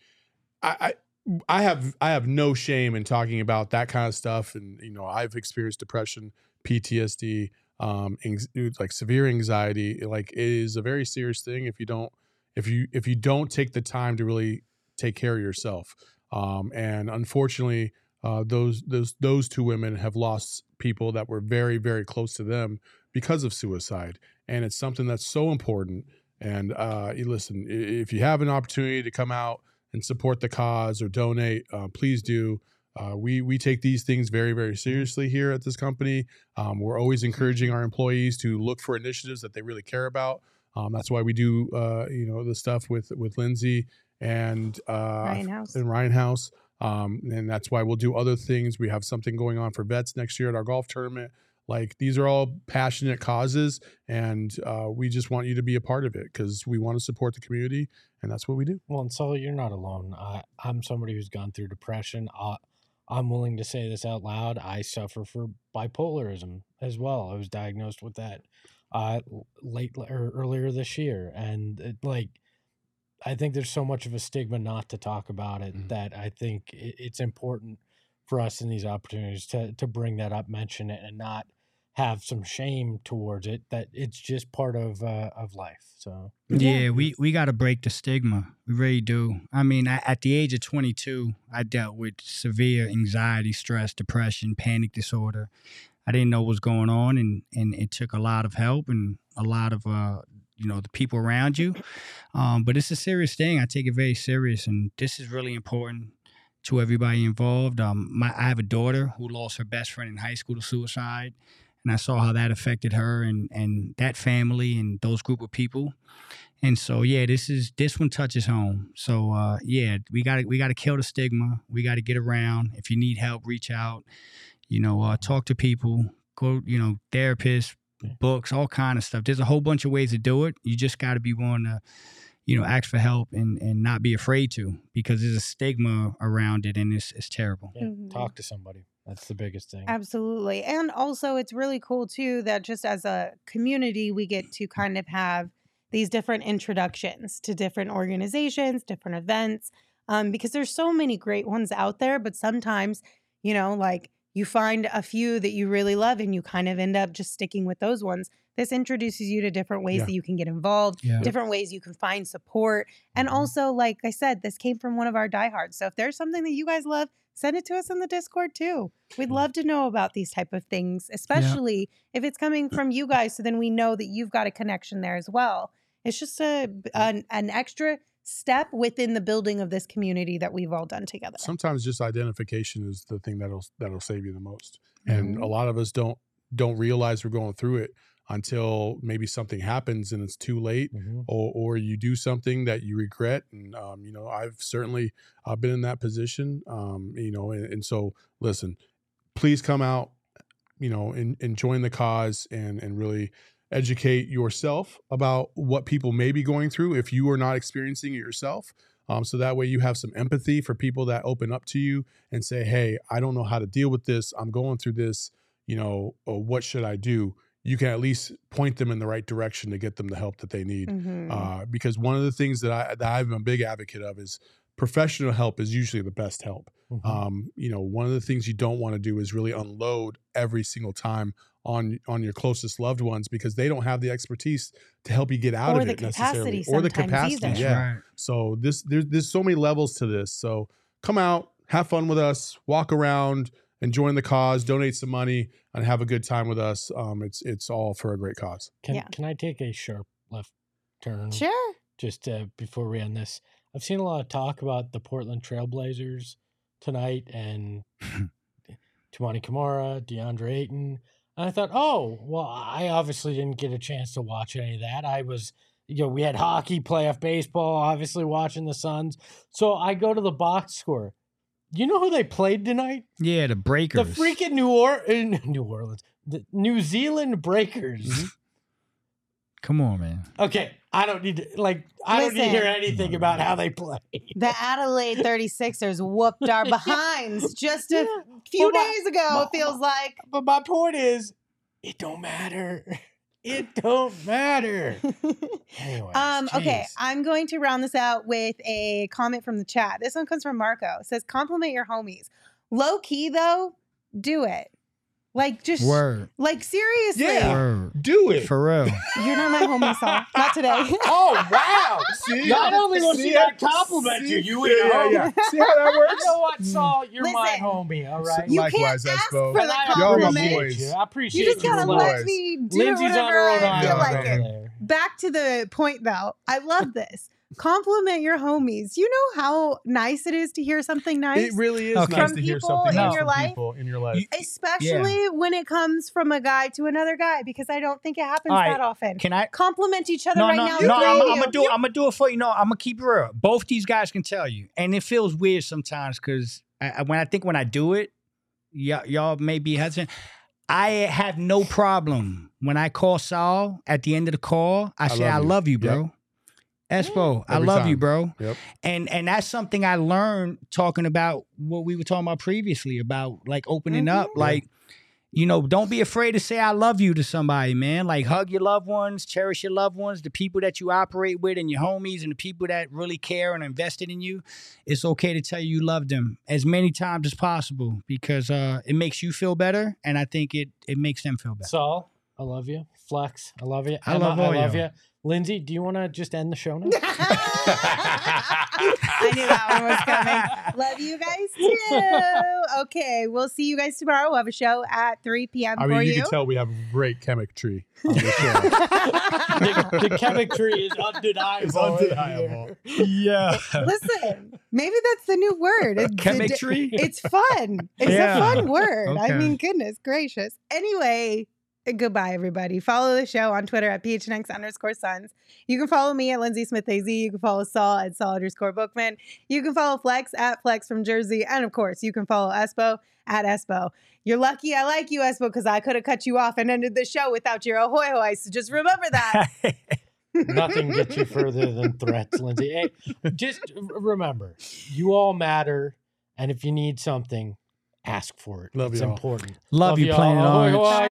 I, I I have I have no shame in talking about that kind of stuff, and you know I've experienced depression, PTSD, um, like severe anxiety. Like it is a very serious thing if you don't if you if you don't take the time to really take care of yourself. Um, and unfortunately, uh, those those those two women have lost people that were very very close to them because of suicide, and it's something that's so important. And uh, listen, if you have an opportunity to come out and support the cause or donate, uh, please do. Uh, we we take these things very very seriously here at this company. Um, we're always encouraging our employees to look for initiatives that they really care about. Um, that's why we do uh, you know the stuff with with Lindsay and uh, Ryan House. and Ryan House. Um, and that's why we'll do other things. We have something going on for vets next year at our golf tournament. Like these are all passionate causes, and uh, we just want you to be a part of it because we want to support the community, and that's what we do. Well, and so you're not alone. I, I'm somebody who's gone through depression. Uh, I'm willing to say this out loud. I suffer for bipolarism as well. I was diagnosed with that uh, late or earlier this year, and it, like I think there's so much of a stigma not to talk about it Mhm. that I think it, it's important for us in these opportunities to to bring that up, mention it, and not have some shame towards it. That it's just part of uh, of life. So Yeah, we, we got to break the stigma. We really do. I mean, I, at the age of 22, I dealt with severe anxiety, stress, depression, panic disorder. I didn't know what was going on, and, and it took a lot of help and a lot of, uh, you know, the people around you. Um, but it's a serious thing. I take it very serious, and this is really important to everybody involved. Um, my, I have a daughter who lost her best friend in high school to suicide, and I saw how that affected her and and that family and those group of people. And so yeah, this is this one touches home. So uh, yeah, we got to we got to kill the stigma. We got to get around. If you need help, reach out. You know, uh, talk to people. Go, you know, therapists, books, all kind of stuff. There's a whole bunch of ways to do it. You just got to be willing to, you know, ask for help and and not be afraid to because there's a stigma around it and it's it's terrible. yeah, Mhm. talk to somebody. That's the biggest thing. Absolutely. And also, it's really cool too that just as a community, we get to kind of have these different introductions to different organizations, different events, um, because there's so many great ones out there. But sometimes, you know, like you find a few that you really love and you kind of end up just sticking with those ones. This introduces you to different ways Yeah. that you can get involved, Yeah. different ways you can find support. And Mhm. also, like I said, this came from one of our diehards. So if there's something that you guys love, send it to us in the Discord too. We'd love to know about these type of things, especially if it's coming from you guys. So then we know that you've got a connection there as well. It's just a an, an extra step within the building of this community that we've all done together. Sometimes just identification is the thing that'll that'll save you the most. And Mm-hmm. a lot of us don't don't realize we're going through it until maybe something happens and it's too late Mhm. or or you do something that you regret and um, you know i've certainly i've been in that position um, you know and, and so listen please come out you know and, and join the cause and and really educate yourself about what people may be going through if you are not experiencing it yourself um, so that way you have some empathy for people that open up to you and say hey i don't know how to deal with this i'm going through this you know or what should i do you can at least point them in the right direction to get them the help that they need Mhm. uh, because one of the things that I that I'm a big advocate of is professional help is usually the best help. Mhm. Um, you know, one of the things you don't want to do is really unload every single time on on your closest loved ones because they don't have the expertise to help you get out Or of it necessarily or the capacity. either. Yeah. right. So this there's there's so many levels to this. So come out, have fun with us, walk around, and join the cause, donate some money, and have a good time with us. Um, it's it's all for a great cause. Can Yeah. can I take a sharp left turn? Sure. just uh, before we end this, I've seen a lot of talk about the Portland Trailblazers tonight and Toumani Camara, DeAndre Ayton. And I thought, oh, well, I obviously didn't get a chance to watch any of that. I was, you know, we had hockey, playoff baseball, obviously watching the Suns. So I go to the box score. You know who they played tonight? Yeah, the breakers. The freaking New or- New Orleans, the New Zealand Breakers. Mm-hmm. Come on, man. Okay, I don't need to like. I don't need to hear anything about how they play. The Adelaide 36ers whooped our behinds just a few my- days ago, my- it feels like. But my point is, it don't matter. It don't matter. Anyways, Um, okay. I'm going to round this out with a comment from the chat. This one comes from Marco. It says compliment your homies. Low key though, do it. Like just Word. like seriously. Yeah. Word. Do it. For real. You're not my homie, Saul. Not today. Oh wow! See? Not only was See she not compliment you, See? you yeah, ain't yeah, homie. yeah. See how that works? You know what, Saul? You're my homie. All right. You Likewise, can't ask Espo. for And the I Y'all my appreciate boys. you. I appreciate You just you gotta a boys. lot. let me do Lindsay's on whatever her own I feel Yeah, like over yeah. it. there. Back to the point though. I love this. Compliment your homies. You know how nice it is to hear something nice? It really is Okay. nice From to hear people something in nice your from life? people in your life. Especially when it comes from a guy to another guy, because I don't think it happens All right. that often. Can I? Compliment each other No, right no, now. no. Three I'm, I'm gonna do. I'm gonna do it for you. No, I'm gonna keep it real. Both these guys can tell you, and it feels weird sometimes because I, I- when I think when I do it, y'all, y'all may be hesitant. I have no problem when I call Saul at the end of the call. I, I say, love "I love you, Yep. Bro." Espo, I Every love you, bro. Yep. And and that's something I learned talking about what we were talking about previously about like opening up. Mhm. Like you know, don't be afraid to say I love you to somebody, man. Like hug your loved ones, cherish your loved ones, the people that you operate with and your homies and the people that really care and invested in you. It's okay to tell you you love them as many times as possible because uh it makes you feel better and I think it it makes them feel better. Saul, I love you. Flex, I love you. I Emma, love I love y'all. you. Lindsay, do you want to just end the show now? I knew that one was coming. Love you guys too. Okay, we'll see you guys tomorrow. We'll have a show at 3 p.m. I for mean, you you. can tell we have great chemistry on the show. the, the chemistry is undeniable. It's undeniable. Yeah. Listen, maybe that's the new word. It's, Chemistry? It's fun. It's Yeah. a fun word. I mean, goodness gracious. Anyway, goodbye, everybody. Follow the show on Twitter at PHNX underscore Suns. You can follow me at Lindsay Smith AZ. You can follow Saul at Saul underscore Bookman. You can follow Flex at Flex from Jersey. And of course, you can follow Espo at Espo. You're lucky I like you, Espo, because I could have cut you off and ended the show without your ahoy hoy. So just remember that. Nothing gets you further than threats, Lindsay. Hey, just remember, you all matter, and if you need something, ask for it. Love it's y'all. important. Love, you, y'all. Planet Ahoy, Orange. ahoy.